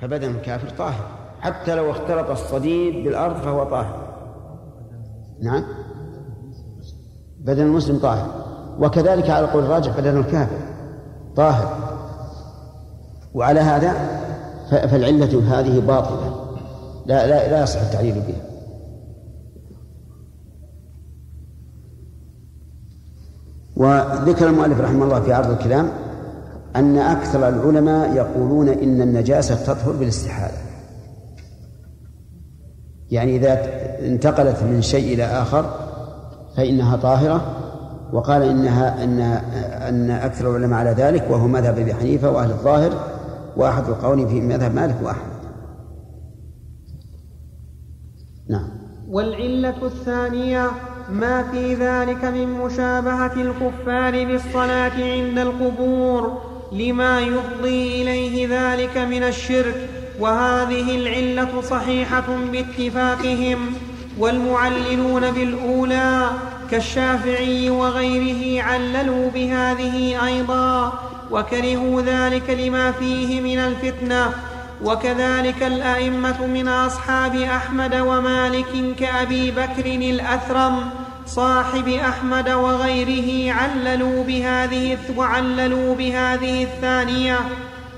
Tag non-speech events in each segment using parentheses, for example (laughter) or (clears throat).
فبدن الكافر طاهر. حتى لو اختلط الصديد بالأرض فهو طاهر. نعم. بدن المسلم طاهر. وكذلك على قول الراجح بدن الكافر طاهر. وعلى هذا فالعلة هذه باطلة. لا لا لا يصح التعليل بها. وذكر المؤلف رحمه الله في عرض الكلام أن أكثر العلماء يقولون إن النجاسة تطهر بالاستحالة. يعني إذا انتقلت من شيء إلى آخر فإنها طاهرة وقال إنها أن أن أكثر العلماء على ذلك وهو مذهب أبي حنيفة وأهل الظاهر وأحد القول في مذهب مالك وأحمد. نعم. والعلة الثانية ما في ذلك من مشابهة الكفار بالصلاة عند القبور. لما يفضي إليه ذلك من الشرك وهذه العلة صحيحة باتفاقهم. والمعللون بالأولى كالشافعي وغيره عللوا بهذه أيضا وكرهوا ذلك لما فيه من الفتنة. وكذلك الأئمة من أصحاب أحمد ومالك كأبي بكر الأثرم صاحب أحمد وغيره عللوا بهذه وعللوا بهذه الثانية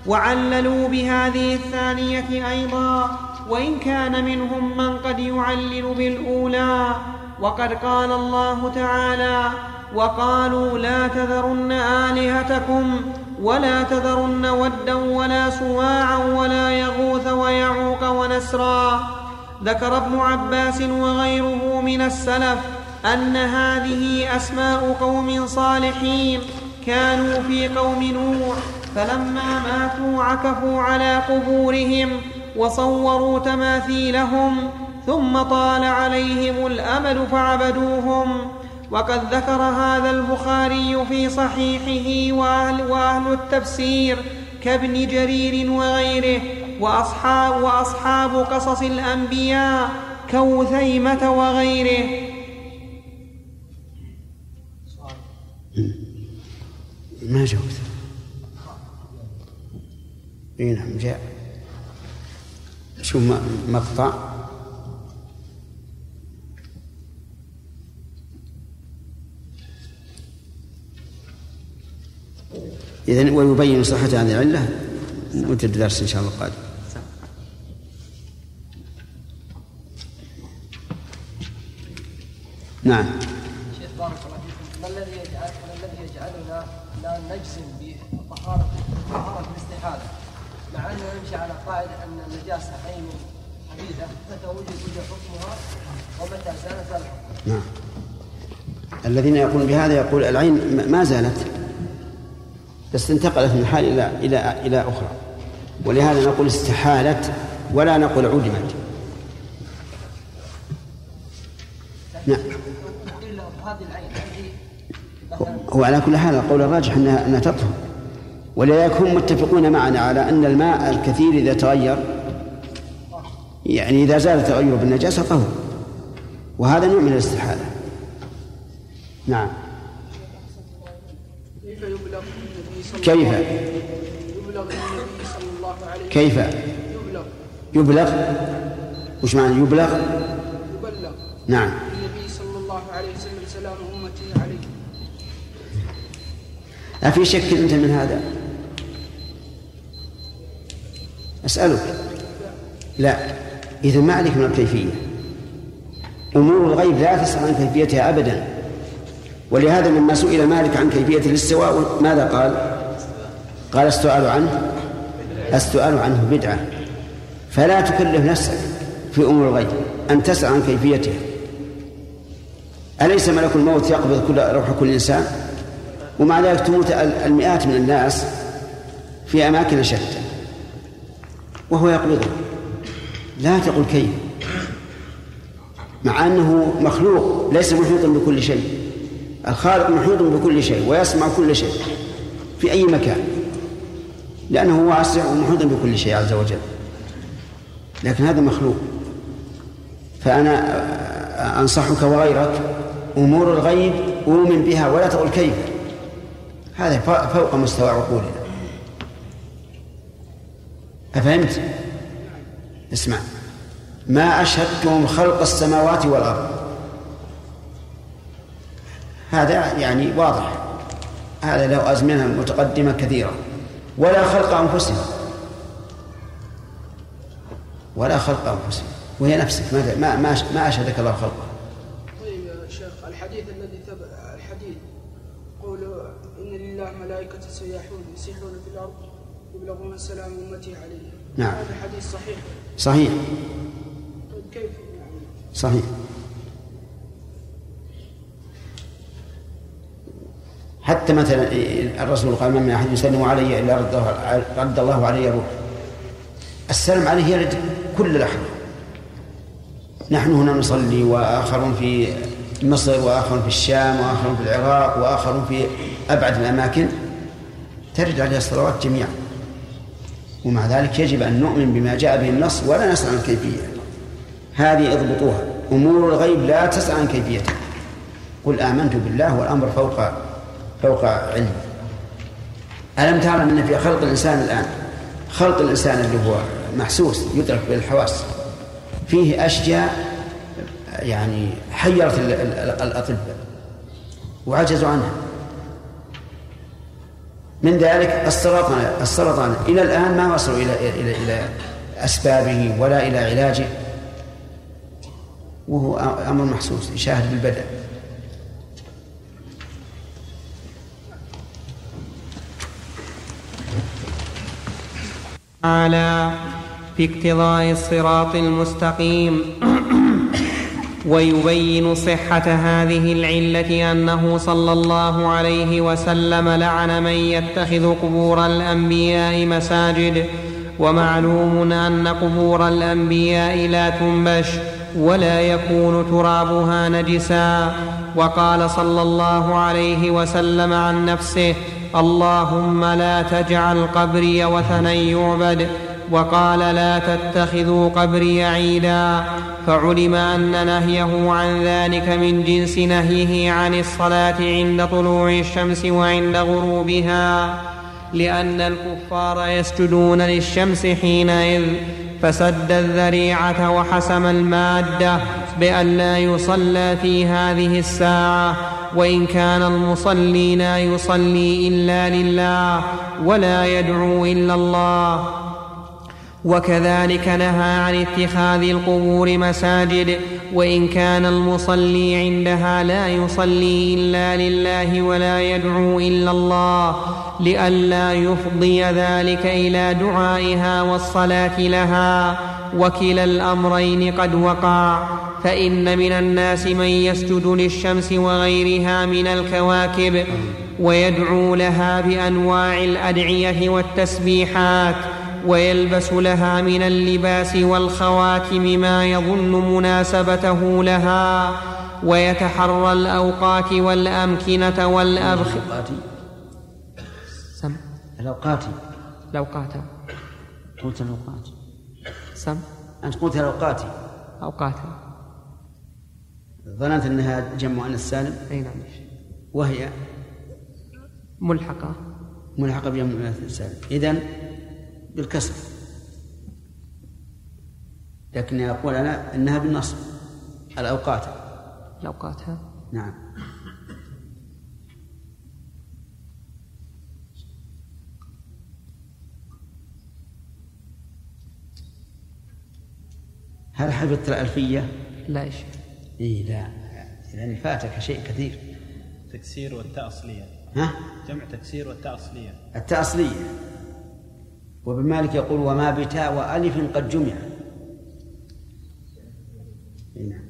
وعللوا بهذه الثانية أيضا. وإن كان منهم من قد يعلل بالأولى وقد قال الله تعالى وقالوا لا تذرن آلهتكم ولا تذرن ودا ولا سواعا ولا يغوث ويعوق ونسرا. ذكر ابن عباس وغيره من السلف أن هذه أسماء قوم صالحين كانوا في قوم نوح فلما ماتوا عكفوا على قبورهم وصوروا تماثيلهم ثم طال عليهم الأمل فعبدوهم. وقد ذكر هذا البخاري في صحيحه وأهل, وأهل التفسير كابن جرير وغيره وأصحاب, وأصحاب قصص الأنبياء كوثيمة وغيره. ما جاوبت. إي نعم جاء. شو مقطع. إذن ويبين صحة هذه العلة. نوجد درس إن شاء الله القادم. نعم شيخ بارك الله فيكم ما الذي يجعل الذي يجعلنا لا نجزم بطهارة طهارة الاستحالة. مع أننا نمشي على قاعدة أن النجاسة عين حديدة. متى وجد حكمها؟ ومتى زالت زال نعم. الذين يقولون بهذا يقول العين ما زالت. بس انتقلت من حال إلى إلى إلى أخرى. ولهذا نقول استحالت ولا نقول عدمت نعم هو على كل حال القول الراجح انها أنها تطهر. ولذلك هم متفقون معنا على أن الماء الكثير إذا تغير يعني إذا زال تغيره بالنجاسة طهر. وهذا نوع من الاستحالة. نعم. كيف يبلغ النبي صلى الله عليه كيف؟ يبلغ. يبلغ؟ وش معنى يبلغ؟ يبلغ. نعم. أفي شك أنت من هذا. أسألك. لا. إذا ما عليك من الكيفية. أمور الغيب لا تسأل عن كيفيتها أبدا. ولهذا لما سئل مالك عن كيفية الاستواء ماذا قال؟ قال السؤال عنه. السؤال عنه بدعة. فلا تكلف نفسك في أمور الغيب أن تسأل عن كيفيتها. أليس ملك الموت يقبض كل روح كل إنسان؟ ومع ذلك تموت المئات من الناس في أماكن شتى وهو يقبضه. لا تقل كيف. مع أنه مخلوق ليس محيطا بكل شيء. الخالق محيط بكل شيء ويسمع كل شيء في أي مكان. لأنه واسع ومحيط بكل شيء عز وجل. لكن هذا مخلوق. فأنا أنصحك وغيرك أمور الغيب أؤمن بها ولا تقول كيف. هذا فوق مستوى عقولنا. أفهمت؟ اسمع. ما أشهدتم خلق السماوات والأرض. هذا يعني واضح. هذا له أزمنة متقدمة كثيرة. ولا خلق أنفسهم. ولا خلق أنفسهم. وهي نفسك. ما ما ما أشهدك الله خلقه طيب يا شيخ الحديث الذي ثبت الحديث قول إن لله ملائكة سياحون يسيحون في الأرض يبلغون السلام أمتي عليه. نعم. هذا حديث صحيح. صحيح. طيب كيف؟ يعني صحيح. حتى مثلا الرسول قال من أحد يسلم علي إلا رد الله, رد الله علي روح السلام عليه يرد كل لحظة. نحن هنا نصلي وآخرون في مصر وآخرون في الشام وآخرون في العراق وآخرون في أبعد الأماكن. ترد عليها الصلوات جميعا. ومع ذلك يجب أن نؤمن بما جاء به النص ولا نسأل عن الكيفيه هذه اضبطوها. أمور الغيب لا تسأل عن كيفيتها. قل آمنت بالله والأمر فوق فوق علم. ألم تعلم أن في خلق الإنسان الآن خلق الإنسان اللي هو محسوس يدرك بالحواس فيه أشياء يعني حيرت الأطباء وعجزوا عنها. من ذلك السرطان السرطان. إلى الآن ما وصلوا إلى إلى إلى أسبابه ولا إلى علاجه. وهو أمر محسوس يشاهد بالبدن تعالى في اقتضاء الصراط المستقيم. ويبين صحة هذه العلة أنه صلى الله عليه وسلم لعن من يتخذ قبور الأنبياء مساجد. ومعلوم أن قبور الأنبياء لا تنبش ولا يكون ترابها نجسا. وقال صلى الله عليه وسلم عن نفسه اللهم لا تجعل قبري وثنا يعبد وقال لا تتخذوا قبري عيدا فعلم أن نهيه عن ذلك من جنس نهيه عن الصلاة عند طلوع الشمس وعند غروبها لأن الكفار يسجدون للشمس حينئذ فسد الذريعة وحسم المادة بأن لا يصلى في هذه الساعة وإن كان المصلي لا يصلي إلا لله ولا يدعو إلا الله. وكذلك نهى عن اتخاذ القبور مساجد وإن كان المصلي عندها لا يصلي إلا لله ولا يدعو إلا الله لئلا يفضي ذلك إلى دعائها والصلاة لها. وكلا الأمرين قد وقع. فإن من الناس من يسجد للشمس وغيرها من الكواكب ويدعو لها بأنواع الأدعية والتسبيحات. ويلبس لها من اللباس والخواتم ما يظن مناسبته لها ويتحرى الأوقات والأمكنة والابخ سم. الأوقات. الأوقات. قلت الأوقات. سم. أنت قلت الأوقات. أوقات. ظننت أنها جمع مؤنث سالم أي نعم. وهي؟ ملحقة. ملحقة بجمع مؤنث سالم إذن بالكسر. لكني أقول أنا أنها بالنصب الأوقات. الأوقات ها؟ نعم. هل حفظت الألفية؟ لا إيش إيه لا. لأن فاتك شيء كثير. تكسير والتاء أصلية ها؟ جمع تكسير والتاء أصلية التاء أصلية وابن مالك يقول وما بتاء وألف قد جمع. إيه نعم.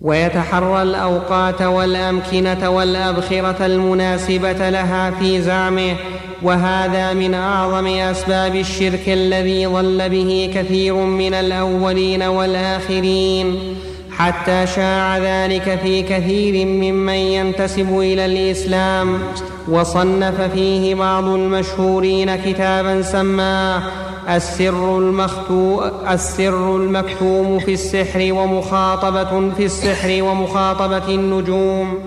ويتحرى الأوقات والأمكنة والأبخرة المناسبة لها في زعمه وهذا من أعظم أسباب الشرك الذي ضل به كثير من الأولين والآخرين. حتى شاع ذلك في كثير ممن ينتسب إلى الإسلام. وصنف فيه بعض المشهورين كتابا سماه السر المختو السر المكتوم في السحر ومخاطبة في السحر ومخاطبة النجوم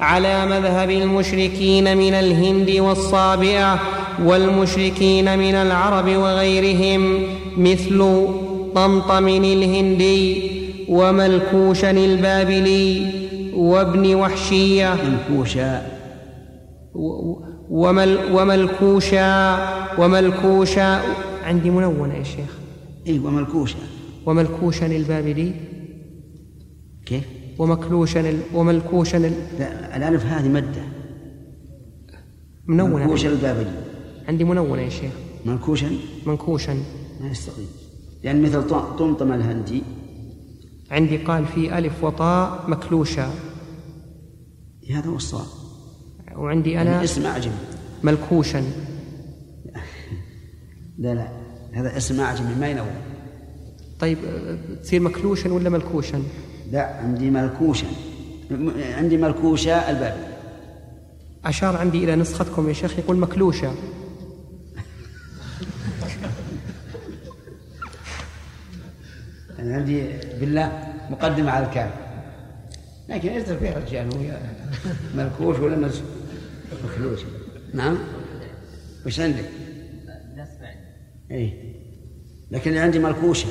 على مذهب المشركين من الهند والصابئة والمشركين من العرب وغيرهم مثل طمطم الهندي وملكوشا البابلي وابن وحشية. وملكوشا وملكوشا. عندي منونة يا شيخ. اي وملكوشا. وملكوشا البابلي كيف؟ ومكلوشا ال- وملكوشا ال- لا الألف هذه مدة. منونة. منكوشا البابلي عندي منونة يا شيخ. منكوشا منكوشا ما يستقيم. لأن مثل ط- طمطم الهندي. عندي قال في ألف وطاء مكلوشا. هذا هو الصواب. وعندي يعني أنا اسم أعجمي. ملكوشا. لا لا هذا اسم أعجمي ما ينور طيب أه، تصير مكلوشا ولا ملكوشا؟ لا عندي ملكوشا. عندي ملكوشا البابلي أشار عندي إلى نسختكم يا شيخ يقول مكلوشا (laughs) أنا عندي بالله مقدمة على الكعب لكن ارتب فيها الرجال ملكوش ولا مز- مخلوش نعم. وش عندك؟ اي لكن اللي عندي ملكوشة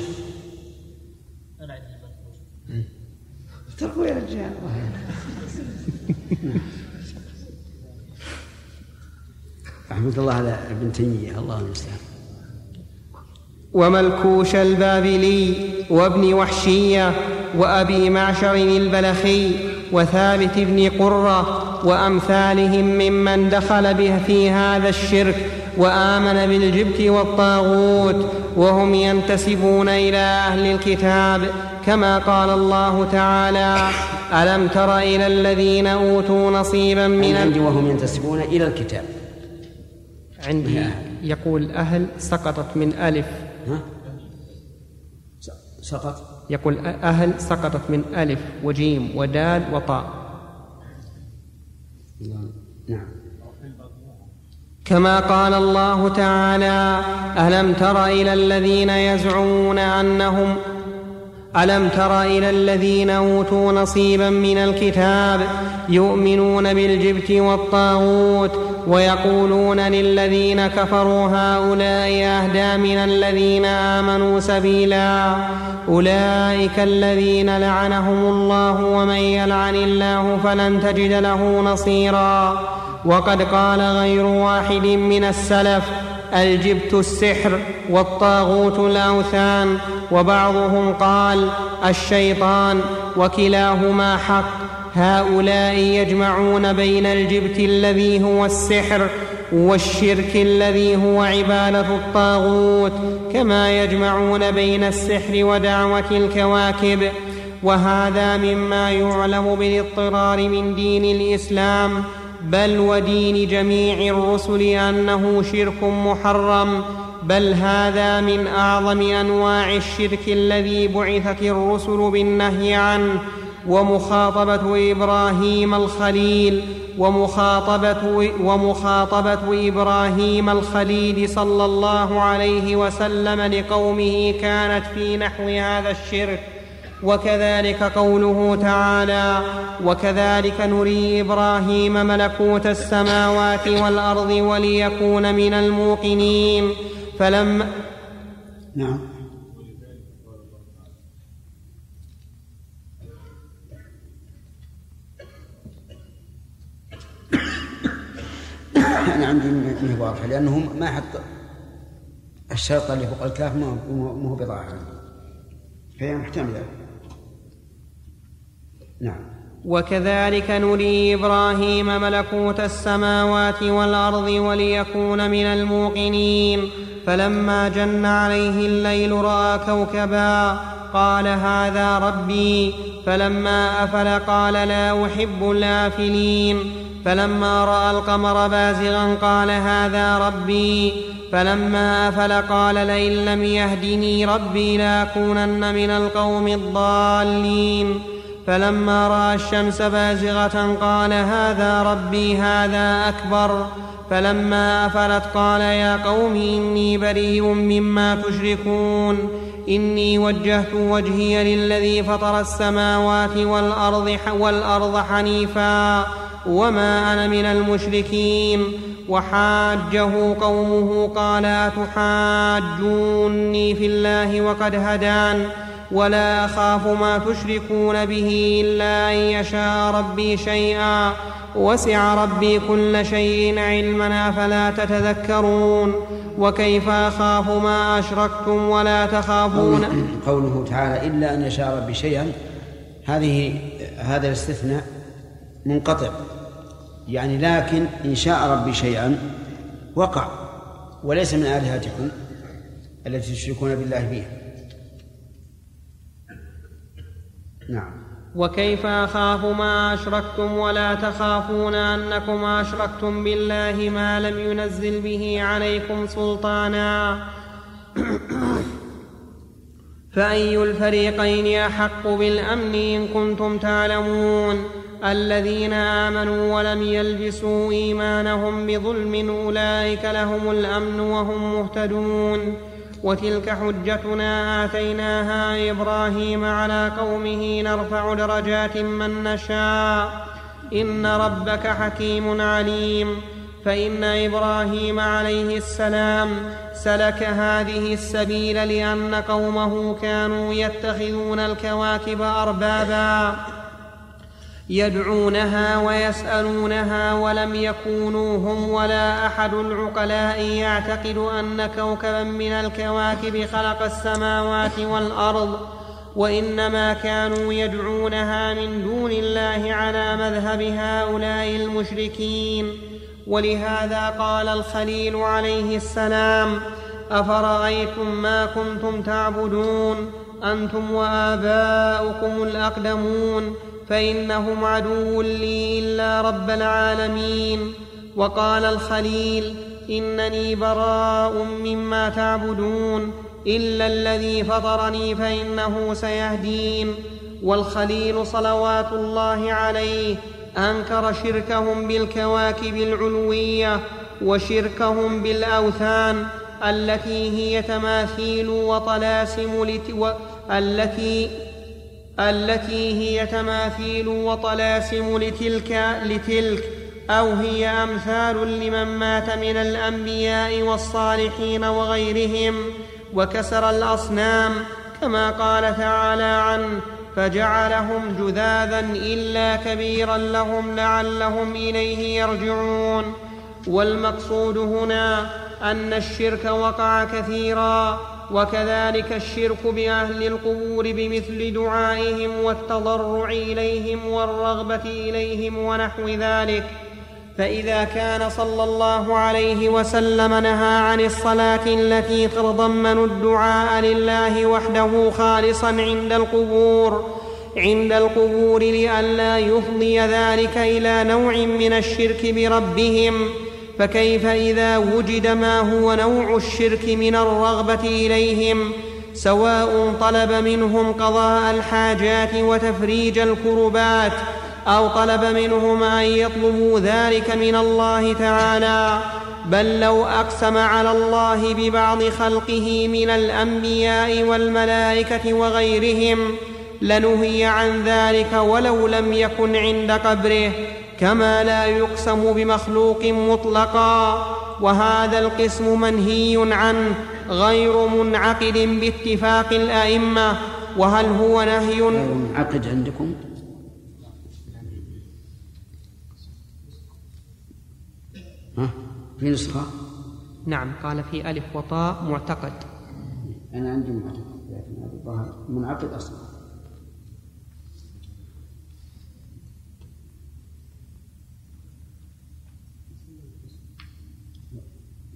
أنا عندي ملكوش اتركوا يا رجال. الله يهديك. رحمة الله على ابن تيمية. الله المستعان. وملكوش البابلي وابن وحشية وأبي معشر البلخي وثابت بن قرة وأمثالهم ممن دخل به في هذا الشرك وآمن بالجبت والطاغوت وهم ينتسبون إلى أهل الكتاب كما قال الله تعالى ألم تر إلى الذين أوتوا نصيبا من. عندي وهم ينتسبون إلى الكتاب. عندي يقول أهل سقطت من ألف. ها؟ سقط. يقول أهل سقطت من ألف وجيم ودال وطاء. نعم. كما قال الله تعالى ألم تر إلى الذين يزعمون أنهم ألم تر إلى الذين أوتوا نصيبا من الكتاب يؤمنون بالجبت والطاغوت ويقولون للذين كفروا هؤلاء أهدى من الذين آمنوا سبيلا. أولئك الذين لعنهم الله ومن يلعن الله فلن تجد له نصيرا. وقد قال غير واحد من السلف الجبت السحر والطاغوت الأوثان؟ وبعضهم قال الشيطان وكلاهما حق. هؤلاء يجمعون بين الجبت الذي هو السحر والشرك الذي هو عبادة الطاغوت كما يجمعون بين السحر ودعوة الكواكب. وهذا مما يعلم بالاضطرار من دين الإسلام بل ودين جميع الرسل أنه شرك محرم بل هذا من أعظم أنواع الشرك الذي بعثت الرسل بالنهي عنه. ومخاطبة إبراهيم الخليل ومخاطبة, ومخاطبة إبراهيم الخليل صلى الله عليه وسلم لقومه كانت في نحو هذا الشرك. وكذلك قوله تعالى وكذلك نري إبراهيم ملكوت السماوات والأرض وليكون من الموقنين فلما نعم. أنا عندي ما هي واضحة لأنهم ما حط الشرط اللي فوق الكاف ما هو بضاعة. فهي محتملة. نعم. وكذلك نري إبراهيم ملكوت السماوات والأرض وليكون من الموقنين. فلما جن عليه الليل رأى كوكبا قال هذا ربي. فلما أفل قال لا أحب الآفلين. فلما رأى القمر بازغا قال هذا ربي. فلما أفل قال لئن لم يهدني ربي لأكونن من القوم الضالين. فلما رأى الشمس بازغة قال هذا ربي هذا أكبر. فلما أفلت قال يا قوم إني بريء مما تشركون. إني وجهت وجهي للذي فطر السماوات والأرض والأرض حنيفا. وما أنا من المشركين وحاجه قومه قال اتحاجوني في الله وقد هدان ولا اخاف ما تشركون به الا ان يشاء ربي شيئا وسع ربي كل شيء علما افلا تتذكرون وكيف اخاف ما اشركتم ولا تخافون قوله تعالى إلا أن يشاء ربي شيئا هذه هذا الاستثناء منقطع. يعني لكن إن شاء ربي شيئا وقع وليس من آلهتكم التي تشركون بالله بها نعم. وكيف أخاف ما أشركتم ولا تخافون أنكم أشركتم بالله ما لم ينزل به عليكم سلطانا؟ (coughs) فأي الفريقين أحق بالأمن إن كنتم تعلمون؟ الذين آمنوا ولم يلبسوا إيمانهم بظلم أولئك لهم الأمن وهم مهتدون. وتلك حجتنا آتيناها إبراهيم على قومه نرفع درجات من نشاء. إن ربك حكيم عليم. فإن إبراهيم عليه السلام سلك هذه السبيل لأن قومه كانوا يتخذون الكواكب أربابا. يدعونها ويسألونها ولم يكونوا هم ولا أحد العقلاء يعتقد أن كوكبا من الكواكب خلق السماوات والأرض وإنما كانوا يدعونها من دون الله على مذهب هؤلاء المشركين. ولهذا قال الخليل عليه السلام أفرأيتم ما كنتم تعبدون؟ أنتم وآباؤكم الأقدمون. فإنهم عدو لي إلا رب العالمين. وقال الخليل إنني براء مما تعبدون. إلا الذي فطرني فإنه سيهدين. والخليل صلوات الله عليه أنكر شركهم بالكواكب العلوية وشركهم بالأوثان التي هي تماثيل وطلاسم لت... و... التي التي هي تماثيل وطلاسم لتلك لتلك أو هي أمثال لمن مات من الأنبياء والصالحين وغيرهم وكسر الأصنام كما قال تعالى عنه فجعلهم جذاذا إلا كبيرا لهم لعلهم إليه يرجعون. والمقصود هنا أن الشرك وقع كثيرا وكذلك الشرك بأهل القبور بمثل دعائهم والتضرع إليهم والرغبة إليهم ونحو ذلك. فإذا كان صلى الله عليه وسلم نهى عن الصلاة التي تتضمن الدعاء لله وحده خالصا عند القبور عند القبور لئلا يفضي ذلك إلى نوع من الشرك بربهم. فكيف إذا وجد ما هو نوع الشرك من الرغبة إليهم؟ سواء طلب منهم قضاء الحاجات وتفريج الكربات أو طلب منهم أن يطلبوا ذلك من الله تعالى. بل لو أقسم على الله ببعض خلقه من الأنبياء والملائكة وغيرهم لنهي عن ذلك ولو لم يكن عند قبره. كما لا يقسم بمخلوق مطلقا وهذا القسم منهي عنه غير منعقد باتفاق الأئمة. وهل هو نهي؟ غير منعقد عندكم؟ ها؟ في نسخة؟ نعم قال في ألف وطاء معتقد. أنا عندي معتقد لكن هذا منعقد أصلا.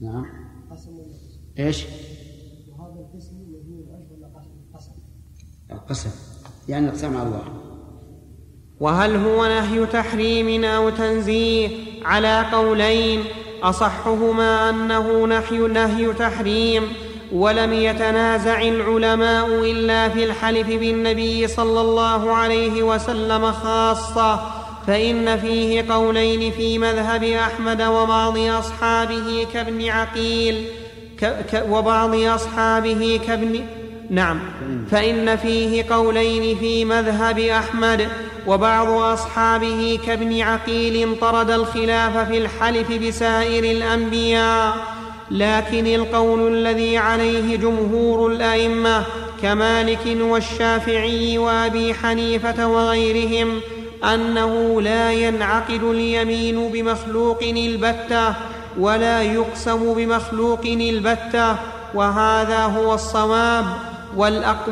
نعم. إيش؟ وهذا القسم مبني الأجر ولا قسم؟ القسم. يعني اقسام على الله. وهل هو نهي تحريم أو تنزيه على قولين؟ أصحهما أنه نهي نهي تحريم ولم يتنازع العلماء إلا في الحلف بالنبي صلى الله عليه وسلم خاصة. فإن فيه قولين في مذهب أحمد وبعض أصحابه كابن عقيل ك ك وبعض أصحابه كابن نعم. فإن فيه قولين في مذهب أحمد وبعض أصحابه كابن عقيل طرد الخلاف في الحلف بسائر الأنبياء لكن القول الذي عليه جمهور الأئمة كمالك والشافعي وأبي حنيفة وغيرهم أنه لا ينعقد اليمين بمخلوق البتة ولا يقسم بمخلوق البتة وهذا هو الصواب.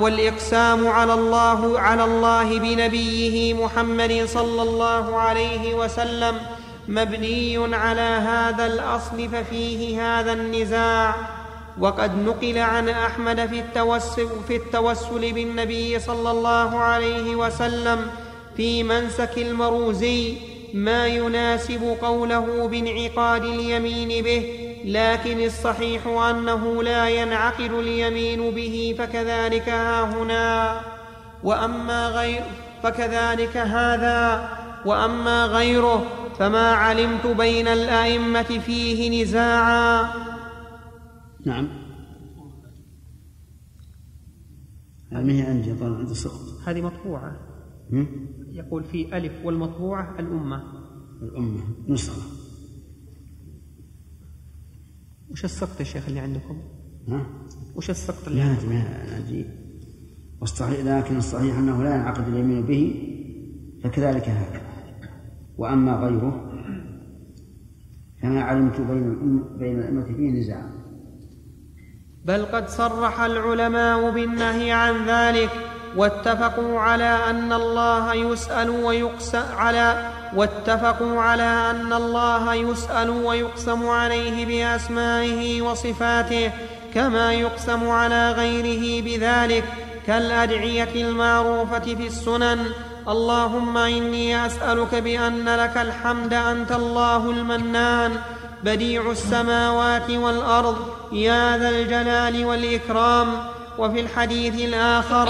والإقسام على الله على الله بنبيه محمد صلى الله عليه وسلم مبني على هذا الأصل ففيه هذا النزاع. وقد نقل عن أحمد في التوسل, في التوسل بالنبي صلى الله عليه وسلم في منسك المروزي ما يناسب قوله بانعقاد اليمين به لكن الصحيح أنه لا ينعقد اليمين به فكذلك ها هنا. وأما غير فكذلك هذا. وأما غيره فما علمت بين الأئمة فيه نزاعا. نعم. هذه هي عندي عند سقط هذه مطبوعة. يقول في ألف والمطبوعة الأمة الأمة نسخة وش السقط يا شيخ اللي عندكم؟ ها؟ وش السقط اللي عندكم؟ لا أدري والصحيح لكن الصحيح أنه لا ينعقد اليمين به فكذلك هذا وأما غيره فما علمت بين بين الأئمة فيه نزاع بل قد صرح العلماء بالنهي عن ذلك واتفقوا على أن الله يسأل ويقسم على واتفقوا على أن الله يسأل ويقسم عليه بأسمائه وصفاته كما يقسم على غيره بذلك كالأدعية المعروفة في السنن. اللهم إني أسألك بأن لك الحمد أنت الله المنان. بديع السماوات والأرض يا ذا الجلال والإكرام. وفي الحديث الآخر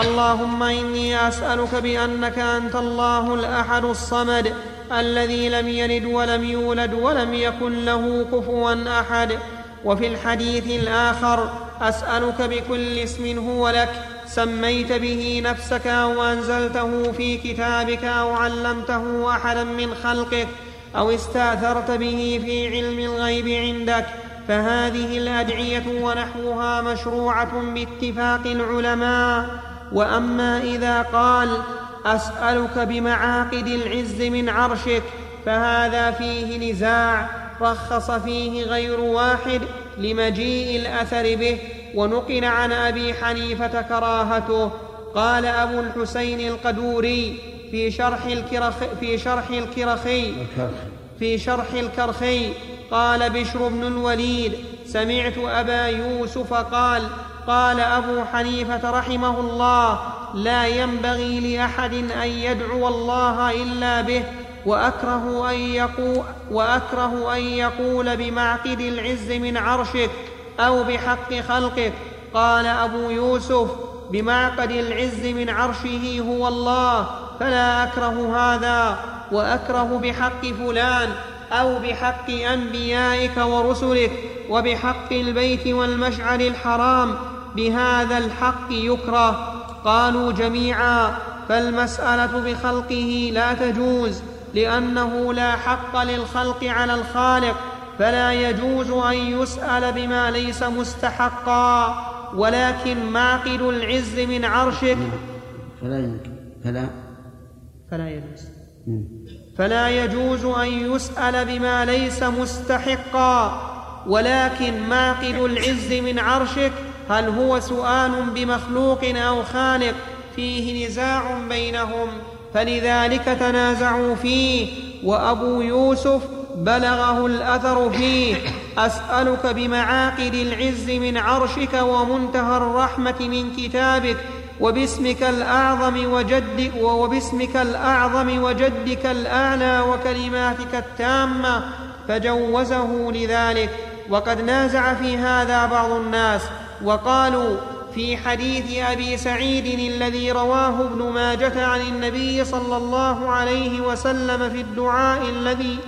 اللهم إني أسألك بأنك أنت الله الأحد الصمد الذي لم يلد ولم يولد ولم يكن له كفوا أحد. وفي الحديث الآخر أسألك بكل اسم هو لك سميت به نفسك أو أنزلته في كتابك أو علمته أحدا من خلقك أو استأثرت به في علم الغيب عندك. فهذه الأدعية ونحوها مشروعة باتفاق العلماء. وأما إذا قال أسألك بمعاقد العز من عرشك فهذا فيه نزاع رخص فيه غير واحد لمجيء الأثر به. ونقل عن أبي حنيفة كراهته قال أبو الحسين القدوري في شرح الكرخ في شرح الكرخي في شرح الكرخي قال بشر بن الوليد سمعت أبا يوسف قال قال أبو حنيفة رحمه الله لا ينبغي لأحد أن يدعو الله إلا به وأكره أن يقول, وأكره أن يقول بمعقد العز من عرشك أو بحق خلقك قال أبو يوسف بمعقد العز من عرشه هو الله فلا أكره هذا وأكره بحق فلان أو بحق أنبيائك ورسلك وبحق البيت والمشعر الحرام بهذا الحق يكره. قالوا جميعا فالمسألة بخلقه لا تجوز لأنه لا حق للخلق على الخالق فلا يجوز أن يسأل بما ليس مستحقا. ولكن معقد العز من عرشك. فلا يمكن. فلا. فلا يجوز. فلا يجوز أن يسأل بما ليس مستحقا. ولكن معقد العز من عرشك هل هو سؤال بمخلوق أو خالق فيه نزاع بينهم. فلذلك تنازعوا فيه. وأبو يوسف بلغه الأثر فيه. أسألك بمعاقد العز من عرشك ومنتهى الرحمة من كتابك. وباسمك الأعظم وجدك وباسمك الأعظم وجدك الأعلى وكلماتك التامة فجوزه لذلك. وقد نازع في هذا بعض الناس وقالوا في حديث أبي سعيد الذي رواه ابن ماجة عن النبي صلى الله عليه وسلم في الدعاء الذي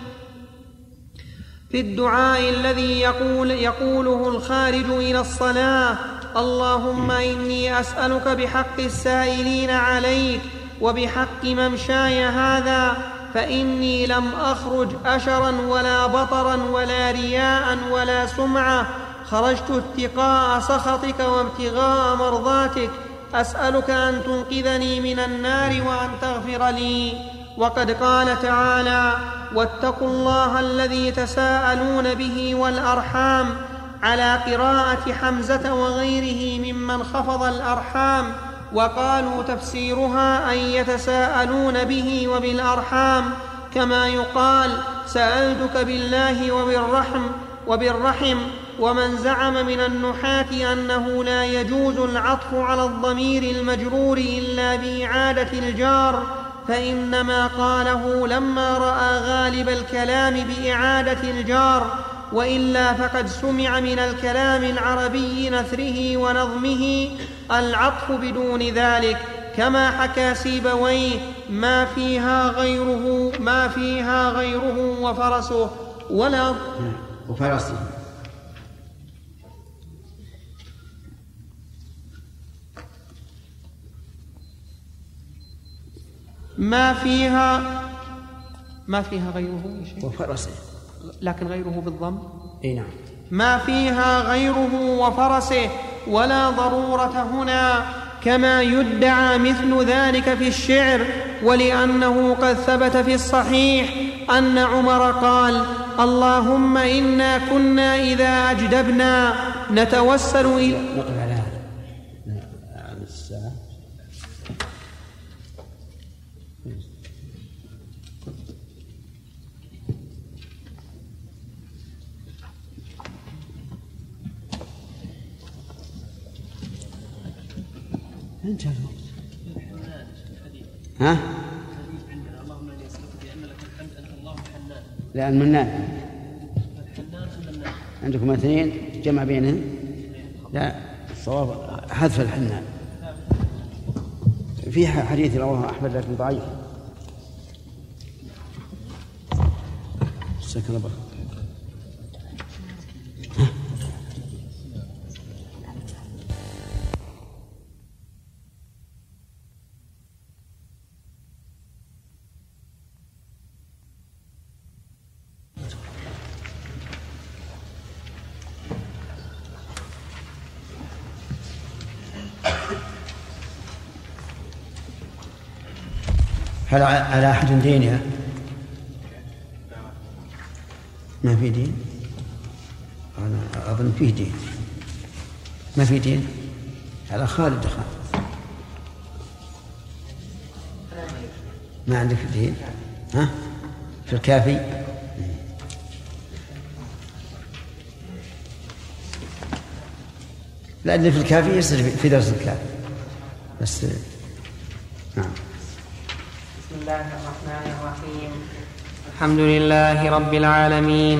في الدعاء الذي يقول يقوله الخارج إلى الصلاة اللهم إني أسألك بحق السائلين عليك وبحق ممشاي هذا فإني لم أخرج اشرا ولا بطرا ولا رياء ولا سمعة. خرجت اتقاء سخطك وابتغاء مرضاتك. أسألك أن تنقذني من النار وأن تغفر لي. وقد قال تعالى واتقوا الله الذي تساءلون به والأرحام. على قراءة حمزة وغيره ممن خفض الأرحام وقالوا تفسيرها أن يتساءلون به وبالأرحام كما يقال سألتك بالله وبالرحم وبالرحم ومن زعم من النحاة أنه لا يجوز العطف على الضمير المجرور إلا بإعادة الجار فإنما قاله لما رأى غالب الكلام بإعادة الجار وإلا فقد سمع من الكلام العربي نثره ونظمه العطف بدون ذلك كما حكى سيبويه ما فيها غيره ما فيها غيره وفرسه. ولا وفرسه. ما فيها ما فيها غيره وفرسه. لكن غيره بالضم؟ إي نعم. ما فيها غيره وفرسه ولا ضرورة هنا كما يدعى مثل ذلك في الشعر ولأنه قد ثبت في الصحيح أن عمر قال اللهم إنا كنا إذا أجدبنا نتوسل إلى نقف على هذا على الساعة انتهى الوقت ها؟ اللهم اني اسالك بان لك الحمد انت الله حنان لا المنان عندكم اثنين؟ جمع بينهم. لا. الصواب حذف الحنان. في حديث رواه أحمد لكن ضعيف. سكن الله هل على أحد دينها؟ ما في دين؟ أنا أظن فيه دين ما في دين؟ على خالد خالد ما عندك دين؟ ها؟ في الكافي؟ لا اللي في الكافي يصير في- درس الكافي بس نعم الله الرحمن الرحيم الحمد لله رب العالمين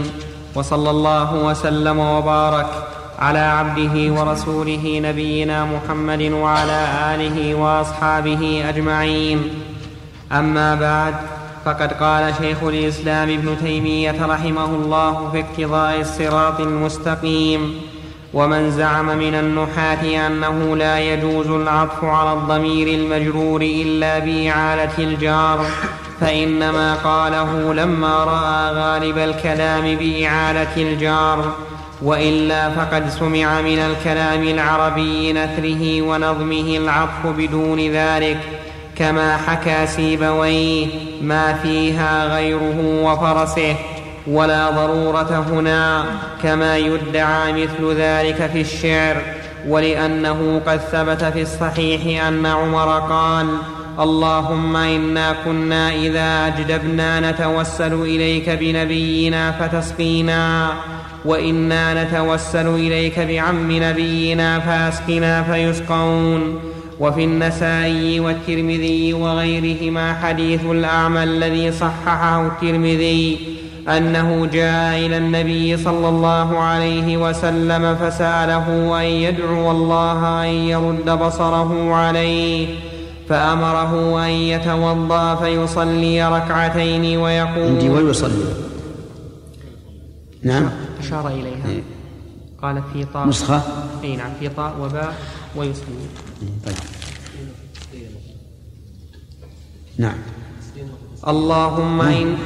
وصلى الله وسلم وبارك على عبده ورسوله نبينا محمد وعلى اله واصحابه اجمعين اما بعد فقد قال شيخ الاسلام ابن تيميه رحمه الله في اقتضاء الصراط المستقيم ومن زعم من النحاة أنه لا يجوز العطف على الضمير المجرور إلا بإعالة الجار فإنما قاله لما رأى غالب الكلام بإعالة الجار وإلا فقد سمع من الكلام العربي نثره ونظمه العطف بدون ذلك كما حكى سيبويه ما فيها غيره وفرسه. ولا ضرورة هنا كما يدعى مثل ذلك في الشعر. ولأنه قد ثبت في الصحيح أن عمر قال اللهم إنا كنا إذا أجدبنا نتوسل إليك بنبينا فتسقينا وإنا نتوسل إليك بعم نبينا فأسقنا فيسقون. وفي النسائي والترمذي وغيرهما حديث الأعمى الذي صححه الترمذي أنه جاء إلى النبي صلى الله عليه وسلم فسأله أن يدعو الله أن يرد بصره عليه فأمره أن يتوضأ فيصلي ركعتين ويقول عندي ويصلي. نعم. أشار إليها. قال في طاء. نسخة. اي نعم في طاء وباء ويسلم طيب. نعم. اللهم إن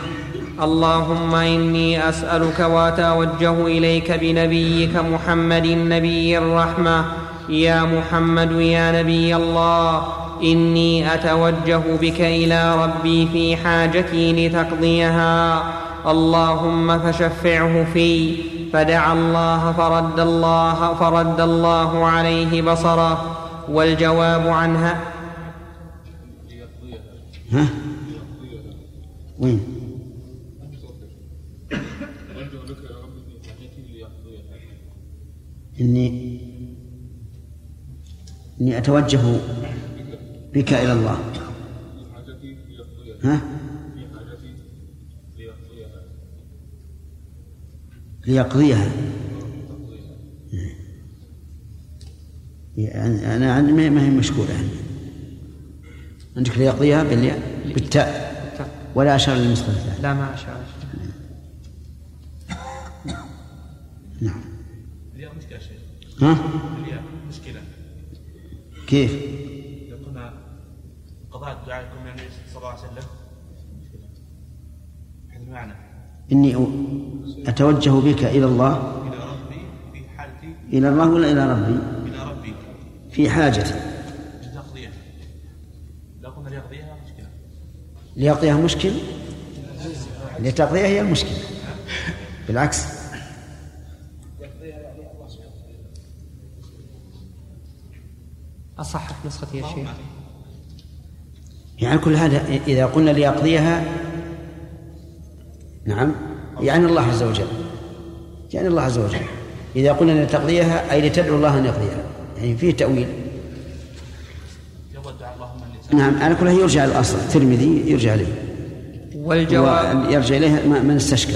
اللهم إني أسألك وأتوجه إليك بنبيك محمد نبي الرحمة. يا محمد يا نبي الله إني أتوجه بك إلى ربي في حاجتي لتقضيها. اللهم فشفعه في فدعا الله فرد الله فرد الله عليه بصره. والجواب عنها. ها؟ وين؟ إني إني أتوجه بك إلى الله. ها؟ ليقضيها. يعني أنا عندي ما هي مشكولة عندي. عندك ليقضيها بالياء بالتاء. ولا أشار الثانية لا ما أشار. نعم. ها؟ الياء مشكلة. كيف؟ قلنا قضاء دعائكم يعني صلى الله عليه وسلم. هذا المعنى إني أتوجه بك إلى الله. إلى ربي في حالتي. إلى الله ولا إلى ربي؟ إلى ربي. في حاجتي لتقضيها لو قلنا ليقضيها مشكلة. ليقضيها مشكل؟ لتقضيها هي المشكلة. بالعكس. أصح نسختي يا شيخ يعني كل هذا إذا قلنا ليقضيها نعم يعني الله عز وجل يعني الله عز وجل. إذا قلنا لتقضيها أي لتدعو الله أن يقضيها. يعني فيه تأويل. نعم على كل يرجع الأصل. الترمذي يرجع إليه. والجواب يرجع إليه ما- من استشكل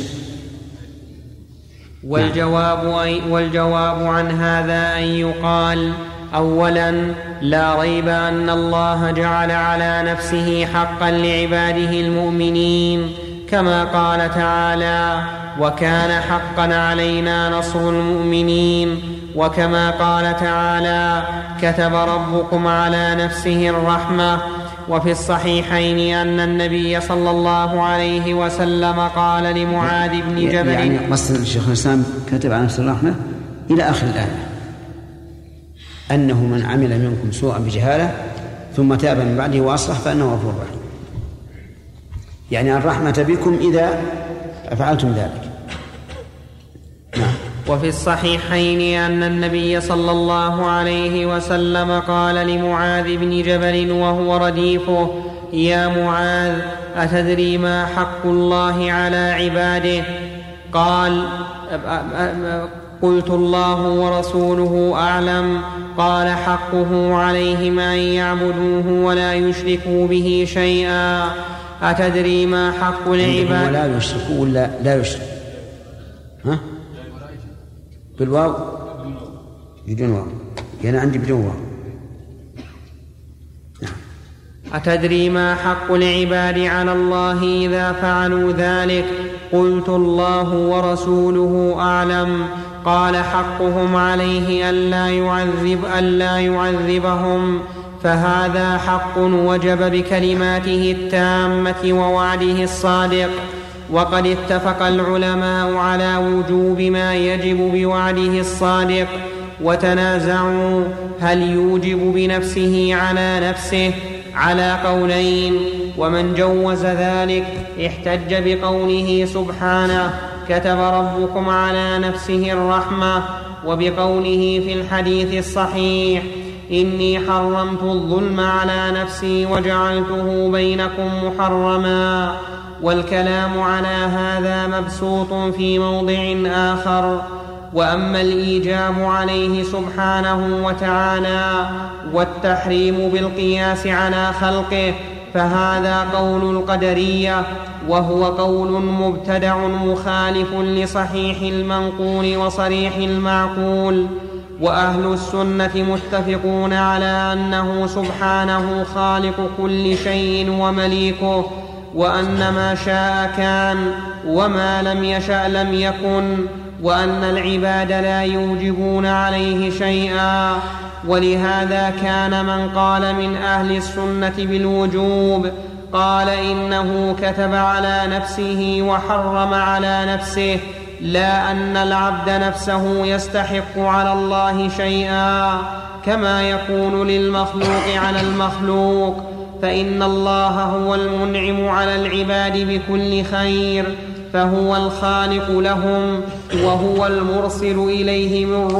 والجواب أي والجواب عن هذا أن يقال أولا لا ريب أن الله جعل على نفسه حقا لعباده المؤمنين كما قال تعالى وكان حقا علينا نصر المؤمنين وكما قال تعالى كتب ربكم على نفسه الرحمة. وفي الصحيحين أن النبي صلى الله عليه وسلم قال لمعاذ بن جبل يعني قصد الشيخ الإسلام كتب على نفسه الرحمة إلى آخر الآية. أنه من عمل منكم سوءا بجهالة ثم تاب من بعده وأصلح فإنه غفور رحيم. يعني الرحمة بكم إذا فعلتم ذلك. نعم. وفي الصحيحين أن النبي صلى الله عليه وسلم قال لمعاذ بن جبل وهو رديفه يا معاذ أتدري ما حق الله على عباده؟ قال قلت الله ورسوله أعلم. قال حقه عليهم ان يعبدوه ولا يشركوا به شيئا. أتدري ما حق العباد؟ ولا يشركوا ولا لا يشرك؟ ها؟ بالواو؟ بدون واو. أنا عندي بدون واو. أتدري ما حق العباد على الله إذا فعلوا ذلك؟ قلت الله ورسوله أعلم. قال حقهم عليه ألا يعذب ألا يعذبهم. فهذا حق وجب بكلماته التامة ووعده الصادق. وقد اتفق العلماء على وجوب ما يجب بوعده الصادق وتنازعوا هل يوجب بنفسه على نفسه. على قولين ومن جوز ذلك احتج بقوله سبحانه كتب ربكم على نفسه الرحمة وبقوله في الحديث الصحيح إني حرمت الظلم على نفسي وجعلته بينكم محرما والكلام على هذا مبسوط في موضع آخر. وأما الإيجاب عليه سبحانه وتعالى والتحريم بالقياس على خلقه فهذا قول القدرية وهو قول مبتدع مخالف لصحيح المنقول وصريح المعقول. وأهل السنة متفقون على أنه سبحانه خالق كل شيء ومليكه وأن ما شاء كان وما لم يشأ لم يكن وأن العباد لا يوجبون عليه شيئا. ولهذا كان من قال من أهل السنة بالوجوب قال إنه كتب على نفسه وحرم على نفسه لا أن العبد نفسه يستحق على الله شيئا كما يكون للمخلوق على المخلوق. فإن الله هو المنعم على العباد بكل خير فهو الخالق لهم وهو المرسل إليهم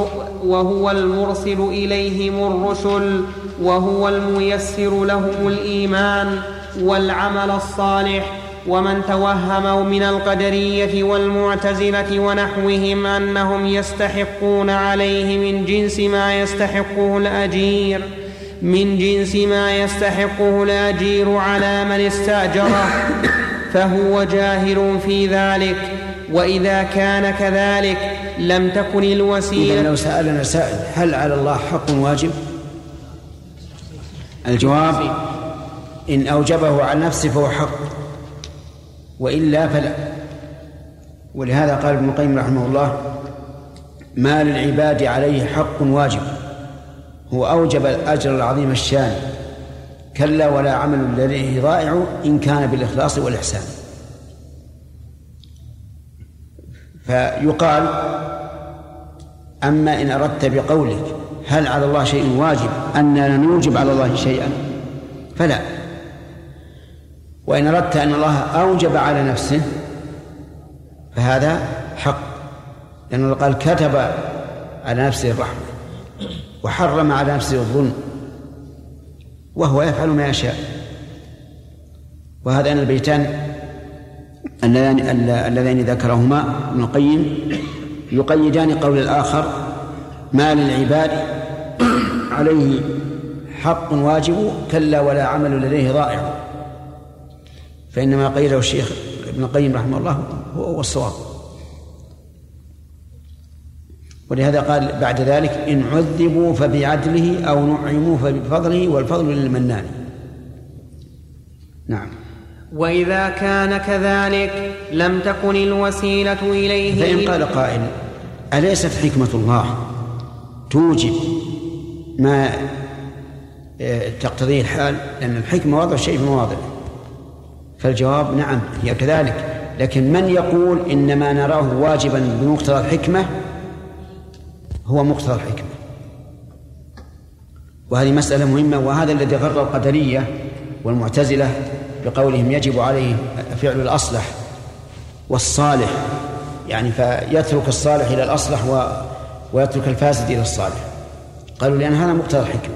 وهو المرسل إليهم الرسل وهو الميسر لهم الإيمان. والعمل الصالح ومن توهم من القدرية والمعتزلة ونحوهم أنهم يستحقون عليه من جنس ما يستحقه الأجير من جنس ما يستحقه الأجير على من استأجره فهو جاهل في ذلك وإذا كان كذلك لم تكن الوسيلة إذا لو سألنا سائل هل على الله حق واجب؟ الجواب إن أوجبه على نفسه فهو حق وإلا فلا. ولهذا قال ابن القيم رحمه الله ما للعباد عليه حق واجب هو أوجب الأجر العظيم الشان كلا ولا عمل لديه ضائع إن كان بالإخلاص والإحسان. فيقال أما إن أردت بقولك هل على الله شيء واجب أننا نوجب على الله شيئا؟ فلا. وإن أردت أن الله أوجب على نفسه فهذا حق لأنه قال كتب على نفسه الرحمة وحرم على نفسه الظلم وهو يفعل ما يشاء. وهذان البيتان اللذان ذكرهما ابن القيم يقيدان قول الآخر ما للعباد عليه حق واجب كلا ولا عمل لديه ضائع. فإنما قيده الشيخ ابن القيم رحمه الله هو الصواب. ولهذا قال بعد ذلك إن عذبوا فبعدله أو نعموا فبفضله والفضل للمنان. نعم. وإذا كان كذلك لم تكن الوسيلة إليه فإن قال قائل أليست حكمة الله توجب ما آه، تقتضيه الحال؟ لأن الحكمة وضع الشيء في مواضعه. فالجواب نعم هي كذلك. لكن من يقول إنما نراه واجبا بمقتضى الحكمة؟ هو مقتضى الحكمة. وهذه مسألة مهمة وهذا الذي غر القدرية والمعتزلة بقولهم يجب عليه فعل الأصلح والصالح. يعني فيترك الصالح إلى الأصلح و ويترك الفاسد إلى الصالح. قالوا لأن هذا مقتضى الحكمة.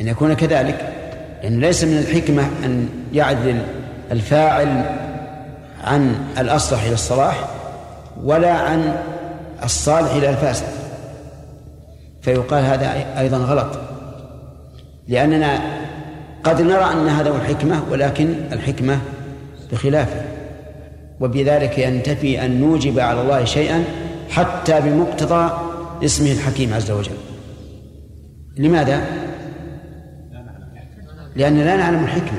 أن يكون كذلك. لأن ليس من الحكمة أن يعدل الفاعل عن الأصلح إلى الصلاح ولا عن الصالح إلى الفاسد. فيقال هذا أيضا غلط. لأننا قد نرى أن هذا هو الحكمة ولكن الحكمة بخلافه وبذلك ينتفي أن نوجب على الله شيئا حتى بمقتضى اسمه الحكيم عز وجل. لماذا؟ لأننا لا نعلم الحكمة.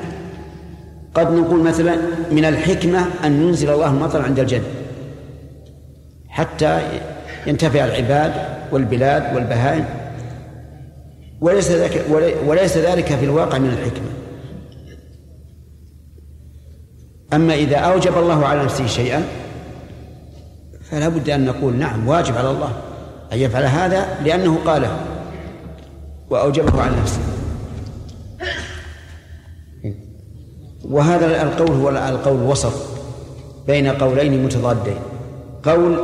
قد نقول مثلا من الحكمة أن ينزل الله المطر عند الجد. حتى ينتفع العباد والبلاد والبهائم. وليس ذلك وليس ذلك في الواقع من الحكمة. أما إذا أوجب الله على نفسه شيئا فلا بد أن نقول نعم واجب على الله أن يفعل هذا لأنه قاله وأوجبه على نفسه. وهذا القول هو القول الوسط بين قولين متضادين. قول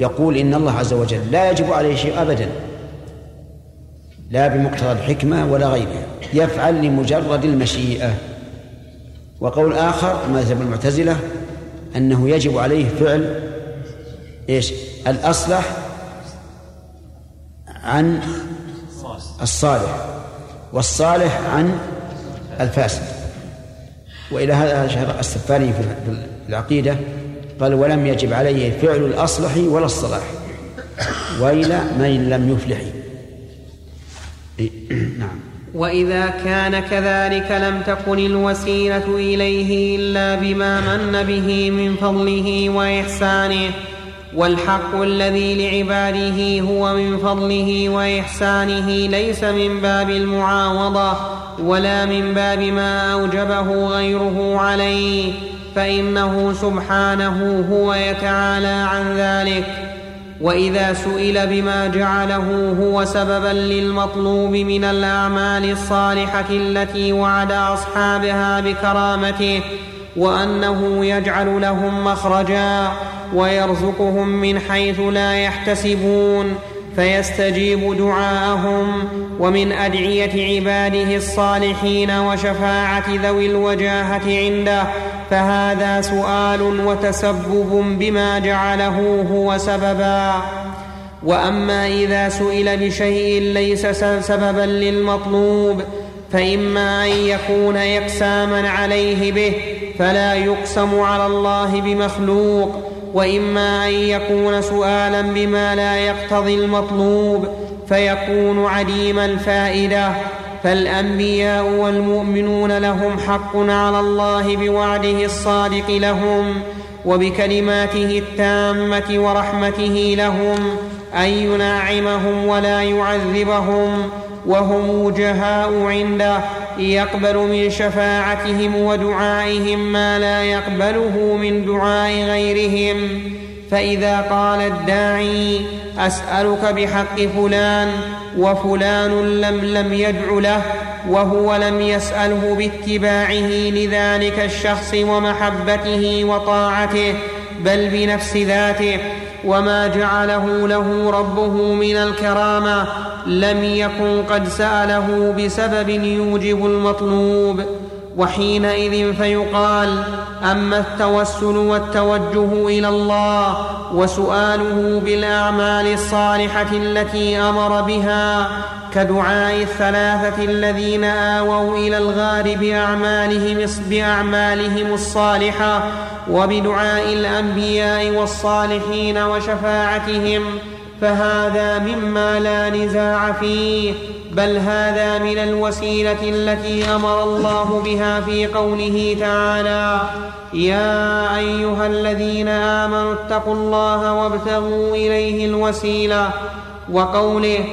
يقول إن الله عز وجل لا يجب عليه شيء أبدا لا بمقتضى الحكمة ولا غيرها يفعل لمجرد المشيئة. وقول آخر مذهب المعتزلة أنه يجب عليه فعل إيش؟ الأصلح عن الصالح والصالح عن الفاسد. وإلى هذا شرع السفاري في العقيدة قال ولم يجب عليه فعل الأصلح ولا الصلاح. وإلى من لم يفلح. (clears throat) نعم. وإذا كان كذلك لم تكن الوسيلة إليه إلا بما من به من فضله وإحسانه والحق الذي لعباده هو من فضله وإحسانه ليس من باب المعاوضة. ولا من باب ما أوجبه غيره عليه فإنه سبحانه هو يتعالى عن ذلك. وإذا سئل بما جعله هو سببا للمطلوب من الأعمال الصالحة التي وعد أصحابها بكرامته وأنه يجعل لهم مخرجا ويرزقهم من حيث لا يحتسبون. فيستجيب دعاءهم ومن أدعية عباده الصالحين وشفاعة ذوي الوجاهة عنده فهذا سؤال وتسبب بما جعله هو سببا. وأما إذا سئل بشيء ليس سببا للمطلوب فإما أن يكون يقساما عليه به فلا يقسم على الله بمخلوق. وإما أن يكون سؤالا بما لا يقتضي المطلوب فيكون عديم الفائدة. فالأنبياء والمؤمنون لهم حق على الله بوعده الصادق لهم وبكلماته التامة ورحمته لهم أن ينعمهم ولا يعذبهم وهم وجهاء عنده. يقبل من شفاعتهم ودعائهم ما لا يقبله من دعاء غيرهم. فإذا قال الداعي أسألك بحق فلان وفلان لم لم يدع له وهو لم يسأله باتباعه لذلك الشخص ومحبته وطاعته بل بنفس ذاته وما جعله له ربه من الكرامة لم يكن قد سأله بسبب يوجب المطلوب وحينئذ فيقال أما التوسل والتوجه إلى الله وسؤاله بالأعمال الصالحة التي أمر بها كدعاء الثلاثة الذين آووا إلى الغار بأعمالهم, بأعمالهم الصالحة وبدعاء الأنبياء والصالحين وشفاعتهم فهذا مما لا نزاع فيه بل هذا من الوسيلة التي أمر الله بها في قوله تعالى يا أيها الذين آمنوا اتقوا الله وابتغوا إليه الوسيلة. وقوله